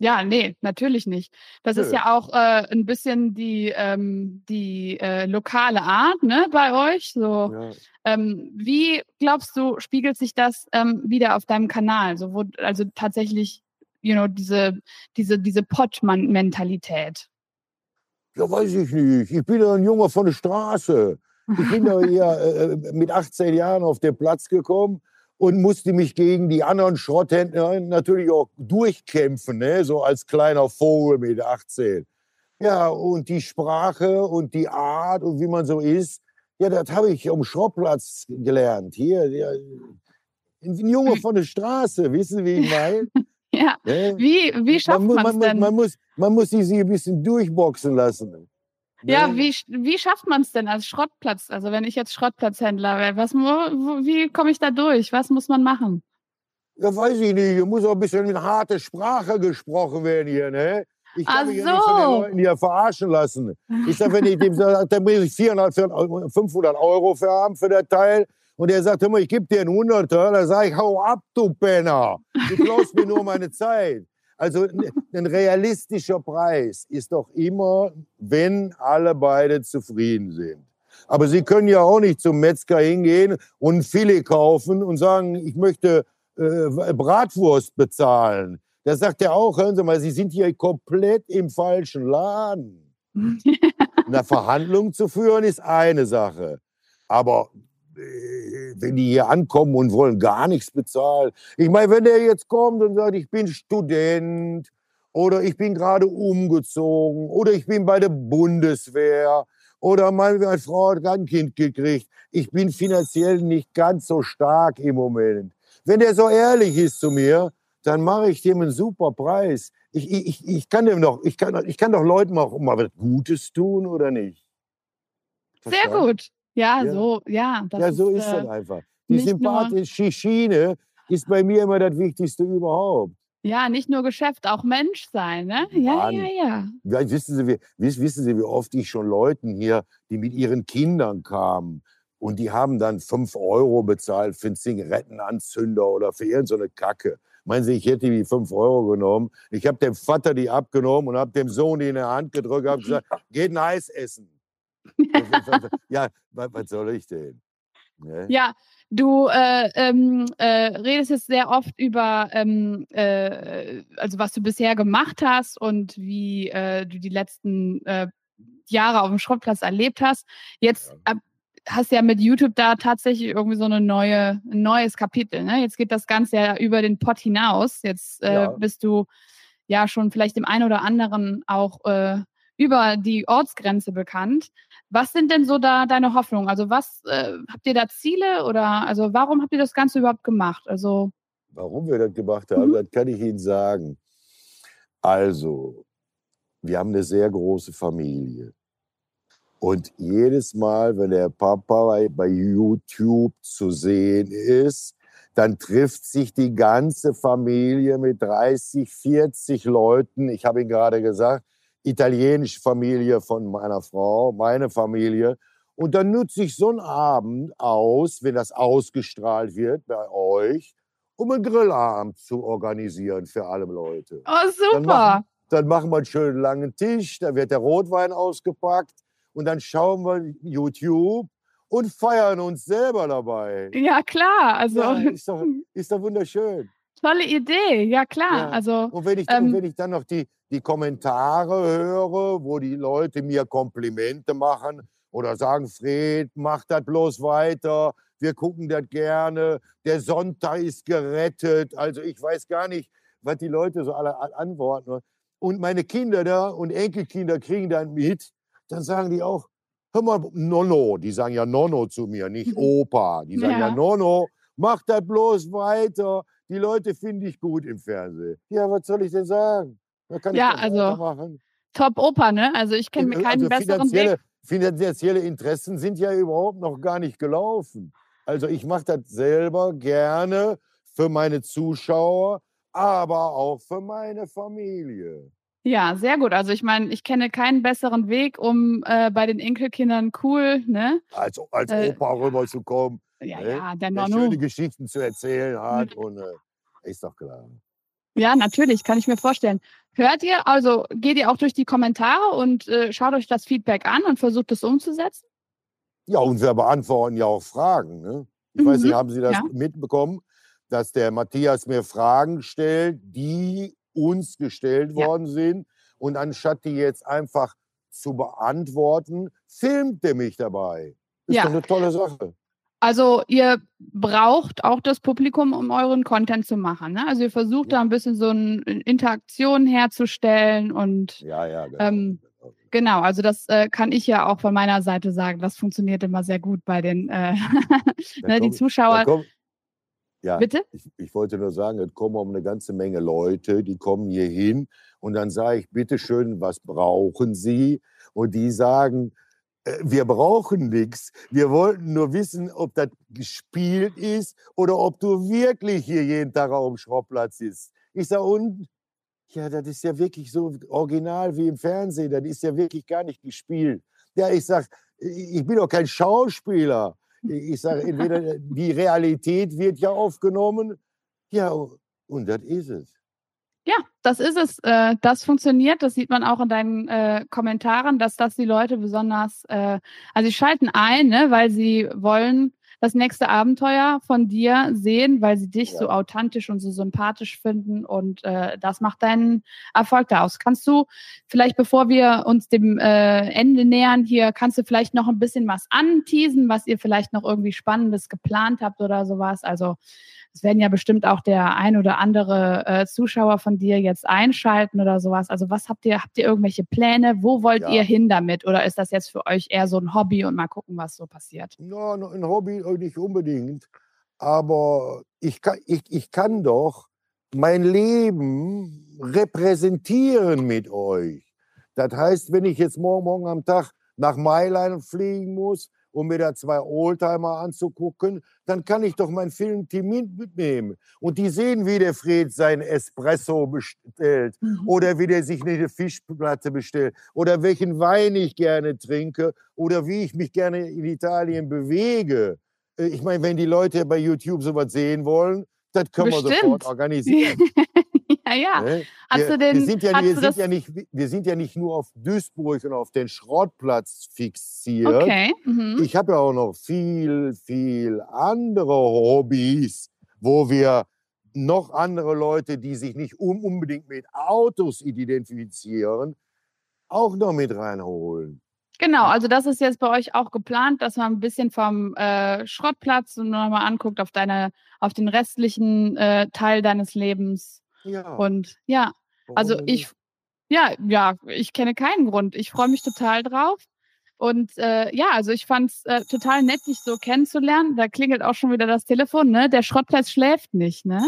Speaker 3: Ja, nee, natürlich nicht. Das Nö. ist ja auch äh, ein bisschen die, ähm, die äh, lokale Art ne, bei euch. So, ja. ähm, wie glaubst du, spiegelt sich das ähm, wieder auf deinem Kanal? So, wo, also tatsächlich you know, diese, diese, diese Pott-Mentalität?
Speaker 4: Ja, weiß ich nicht. Ich bin ja ein Junge von der Straße. Ich bin ja hier äh, äh mit 18 Jahren auf den Platz gekommen und musste mich gegen die anderen Schrotthändler natürlich auch durchkämpfen, ne? so als kleiner Vogel mit 18. Ja, und die Sprache und die Art und wie man so ist, ja, das habe ich am Schrottplatz gelernt. Hier, ja, ein Junge von der Straße, wissen Sie, wie ich meine?
Speaker 3: Ja. Wie, wie schafft man es denn?
Speaker 4: Man muss, man muss sich ein bisschen durchboxen lassen.
Speaker 3: Ja, ne? wie, wie schafft man es denn als Schrottplatz? Also wenn ich jetzt Schrottplatzhändler wäre, was, wie komme ich da durch? Was muss man machen?
Speaker 4: Ja, weiß ich nicht. Hier muss auch ein bisschen mit harter Sprache gesprochen werden hier, ne? Ich kann Ach mich so. ja nicht von den Leuten hier verarschen lassen. Ich sage, wenn ich dem sage, dann will ich 400, 500 Euro für haben für das Teil. Und er sagt, hör mal, ich gebe dir einen 100 Dann sage ich, hau ab, du Penner. Du klaust mir nur meine Zeit. Also ein realistischer Preis ist doch immer, wenn alle beide zufrieden sind. Aber Sie können ja auch nicht zum Metzger hingehen und ein Filet kaufen und sagen, ich möchte äh, Bratwurst bezahlen. Da sagt er auch, hören Sie mal, Sie sind hier komplett im falschen Laden. Eine Verhandlung zu führen ist eine Sache. Aber wenn die hier ankommen und wollen gar nichts bezahlen. Ich meine, wenn der jetzt kommt und sagt, ich bin Student oder ich bin gerade umgezogen oder ich bin bei der Bundeswehr oder meine Frau hat ein Kind gekriegt. Ich bin finanziell nicht ganz so stark im Moment. Wenn der so ehrlich ist zu mir, dann mache ich dem einen super Preis. Ich, ich, ich, kann dem doch, ich, kann, ich kann doch Leuten auch mal was Gutes tun, oder nicht?
Speaker 3: Verstanden? Sehr gut. Ja, ja, so, ja.
Speaker 4: ja, so ist, ist das äh, einfach. Die sympathische Schiene ist bei mir immer das Wichtigste überhaupt.
Speaker 3: Ja, nicht nur Geschäft, auch Mensch sein, ne? Ja, Mann. ja, ja.
Speaker 4: ja wissen, Sie, wie, wissen Sie, wie oft ich schon Leuten hier, die mit ihren Kindern kamen und die haben dann 5 Euro bezahlt für einen Zigarettenanzünder oder für irgendeine Kacke. Meinen Sie, ich hätte die 5 Euro genommen? Ich habe dem Vater die abgenommen und habe dem Sohn die in der Hand gedrückt und gesagt, geht ein Eis essen. Ja, was soll ich denn?
Speaker 3: Ne? Ja, du äh, ähm, äh, redest jetzt sehr oft über, ähm, äh, also was du bisher gemacht hast und wie äh, du die letzten äh, Jahre auf dem Schrottplatz erlebt hast. Jetzt ja. hast du ja mit YouTube da tatsächlich irgendwie so eine neue, ein neues Kapitel. Ne? Jetzt geht das Ganze ja über den Pott hinaus. Jetzt äh, ja. bist du ja schon vielleicht dem einen oder anderen auch über die Ortsgrenze bekannt. Was sind denn so da deine Hoffnungen? Also was äh, habt ihr da Ziele oder also warum habt ihr das Ganze überhaupt gemacht? Also
Speaker 4: warum wir das gemacht haben, mhm. das kann ich Ihnen sagen. Also wir haben eine sehr große Familie. Und jedes Mal, wenn der Papa bei, YouTube zu sehen ist, dann trifft sich die ganze Familie mit 30, 40 Leuten. Ich habe Ihnen gerade gesagt, italienische Familie von meiner Frau, meine Familie. Und dann nutze ich so einen Abend aus, wenn das ausgestrahlt wird bei euch, um einen Grillabend zu organisieren für alle Leute.
Speaker 3: Oh, super.
Speaker 4: Dann machen, dann machen wir einen schönen langen Tisch, da wird der Rotwein ausgepackt und dann schauen wir YouTube und feiern uns selber dabei.
Speaker 3: Ja, klar. Also ja,
Speaker 4: ist, doch, ist doch wunderschön.
Speaker 3: Tolle Idee, ja klar. Ja. Also,
Speaker 4: und, wenn ich, ähm, und wenn ich dann noch die, die Kommentare höre, wo die Leute mir Komplimente machen oder sagen, Fred, mach das bloß weiter, wir gucken das gerne, der Sonntag ist gerettet. Also ich weiß gar nicht, was die Leute so alle antworten. Und meine Kinder da und Enkelkinder kriegen dann mit, dann sagen die auch, hör mal, Nonno, die sagen ja Nonno zu mir, nicht. Opa. Die sagen ja, ja Nonno, mach das bloß weiter. Die Leute finde ich gut im Fernsehen. Ja, was soll ich denn sagen?
Speaker 3: ja, also Top Opa, ne? Also ich kenne mir keinen also besseren
Speaker 4: Weg. Finanzielle Interessen sind ja überhaupt noch gar nicht gelaufen. Also ich mache das selber gerne für meine Zuschauer, aber auch für meine Familie.
Speaker 3: Ja, sehr gut. Also ich meine, ich kenne keinen besseren Weg, um äh, bei den Enkelkindern cool, ne?
Speaker 4: Als, als äh, Opa rüberzukommen
Speaker 3: ja, ne? ja,
Speaker 4: der, der schöne Geschichten zu erzählen hat und äh, ist doch klar.
Speaker 3: Ja, natürlich, kann ich mir vorstellen. Hört ihr, also geht ihr auch durch die Kommentare und äh, schaut euch das Feedback an und versucht es umzusetzen?
Speaker 4: Ja, und wir beantworten ja auch Fragen. Ne? Ich mhm. weiß nicht, mhm, haben Sie das ja. mitbekommen, dass der Matthias mir Fragen stellt, die uns gestellt ja. worden sind. Und anstatt die jetzt einfach zu beantworten, filmt er mich dabei. Ist ja. doch eine tolle Sache.
Speaker 3: Also ihr braucht auch das Publikum, um euren Content zu machen. Ne? Also ihr versucht ja. da ein bisschen so eine Interaktion herzustellen und
Speaker 4: ja, ja,
Speaker 3: genau. Ähm, genau. genau. Also das äh, kann ich ja auch von meiner Seite sagen. Das funktioniert immer sehr gut bei den äh, ne, die Zuschauer. Komm,
Speaker 4: ja, Bitte? Ich, ich, wollte nur sagen, es kommen um eine ganze Menge Leute, die kommen hier hin und dann sage ich, bitteschön, was brauchen Sie? Und die sagen, äh, wir brauchen nichts. Wir wollten nur wissen, ob das gespielt ist oder ob du wirklich hier jeden Tag auf dem Schrottplatz sitzt. Ich sage, und Ja, das ist ja wirklich so original wie im Fernsehen. Das ist ja wirklich gar nicht gespielt. Ja, ich sage, ich bin doch kein Schauspieler. Ich sage, entweder die Realität wird ja aufgenommen. Ja, und das ist es.
Speaker 3: Ja, das ist es. Äh, das funktioniert. Das sieht man auch in deinen äh, Kommentaren, dass das die Leute besonders, äh, also sie schalten ein, ne, weil sie wollen das nächste Abenteuer von dir sehen, weil sie dich ja. so authentisch und so sympathisch finden und äh, das macht deinen Erfolg daraus. Kannst du vielleicht, bevor wir uns dem äh, Ende nähern hier, kannst du vielleicht noch ein bisschen was anteasen, was ihr vielleicht noch irgendwie Spannendes geplant habt oder sowas? Also es werden ja bestimmt auch der ein oder andere äh, Zuschauer von dir jetzt einschalten oder sowas. Also was habt ihr, habt ihr irgendwelche Pläne? Wo wollt ja. ihr hin damit? Oder ist das jetzt für euch eher so ein Hobby und mal gucken, was so passiert?
Speaker 4: No, no ein Hobby nicht unbedingt. Aber ich kann, ich, ich kann doch mein Leben repräsentieren mit euch. Das heißt, wenn ich jetzt morgen, morgen am Tag nach Mailand fliegen muss, um mir da zwei Oldtimer anzugucken, dann kann ich doch mein Filmteam mitnehmen. Und die sehen, wie der Fred sein Espresso bestellt mhm. oder wie der sich eine Fischplatte bestellt oder welchen Wein ich gerne trinke oder wie ich mich gerne in Italien bewege. Äh, ich meine, wenn die Leute bei YouTube sowas sehen wollen, das können Bestimmt. wir sofort organisieren.
Speaker 3: ja, ja. Ne? Hast wir, du den,
Speaker 4: wir sind, ja, wir, sind ja nicht, wir sind ja nicht nur auf Duisburg und auf den Schrottplatz fixiert.
Speaker 3: Okay. Mhm.
Speaker 4: Ich habe ja auch noch viel, viel andere Hobbys, wo wir noch andere Leute, die sich nicht unbedingt mit Autos identifizieren, auch noch mit reinholen.
Speaker 3: Genau, also das ist jetzt bei euch auch geplant, dass man ein bisschen vom äh, Schrottplatz nochmal anguckt auf deine, auf den restlichen äh, Teil deines Lebens. Ja. Und ja, also ich, ja, ja, ich kenne keinen Grund. Ich freue mich total drauf. Und äh, ja, also ich fand es äh, total nett, dich so kennenzulernen. Da klingelt auch schon wieder das Telefon, ne? Der Schrottplatz schläft nicht, ne?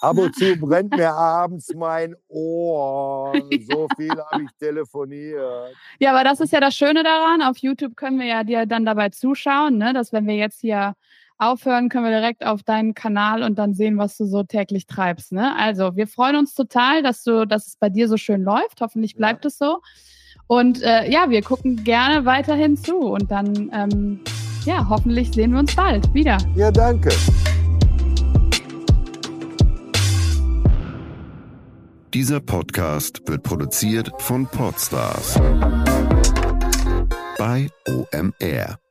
Speaker 4: Ab und zu brennt mir abends mein Ohr. So viel habe ich telefoniert.
Speaker 3: Ja, aber das ist ja das Schöne daran. Auf YouTube können wir ja dir dann dabei zuschauen, ne? dass wenn wir jetzt hier aufhören, können wir direkt auf deinen Kanal und dann sehen, was du so täglich treibst. Ne? Also wir freuen uns total, dass du, dass es bei dir so schön läuft. Hoffentlich bleibt ja. es so. Und äh, ja, wir gucken gerne weiterhin zu und dann ähm, ja, hoffentlich sehen wir uns bald wieder.
Speaker 4: Ja, danke.
Speaker 5: Dieser Podcast wird produziert von Podstars bei OMR.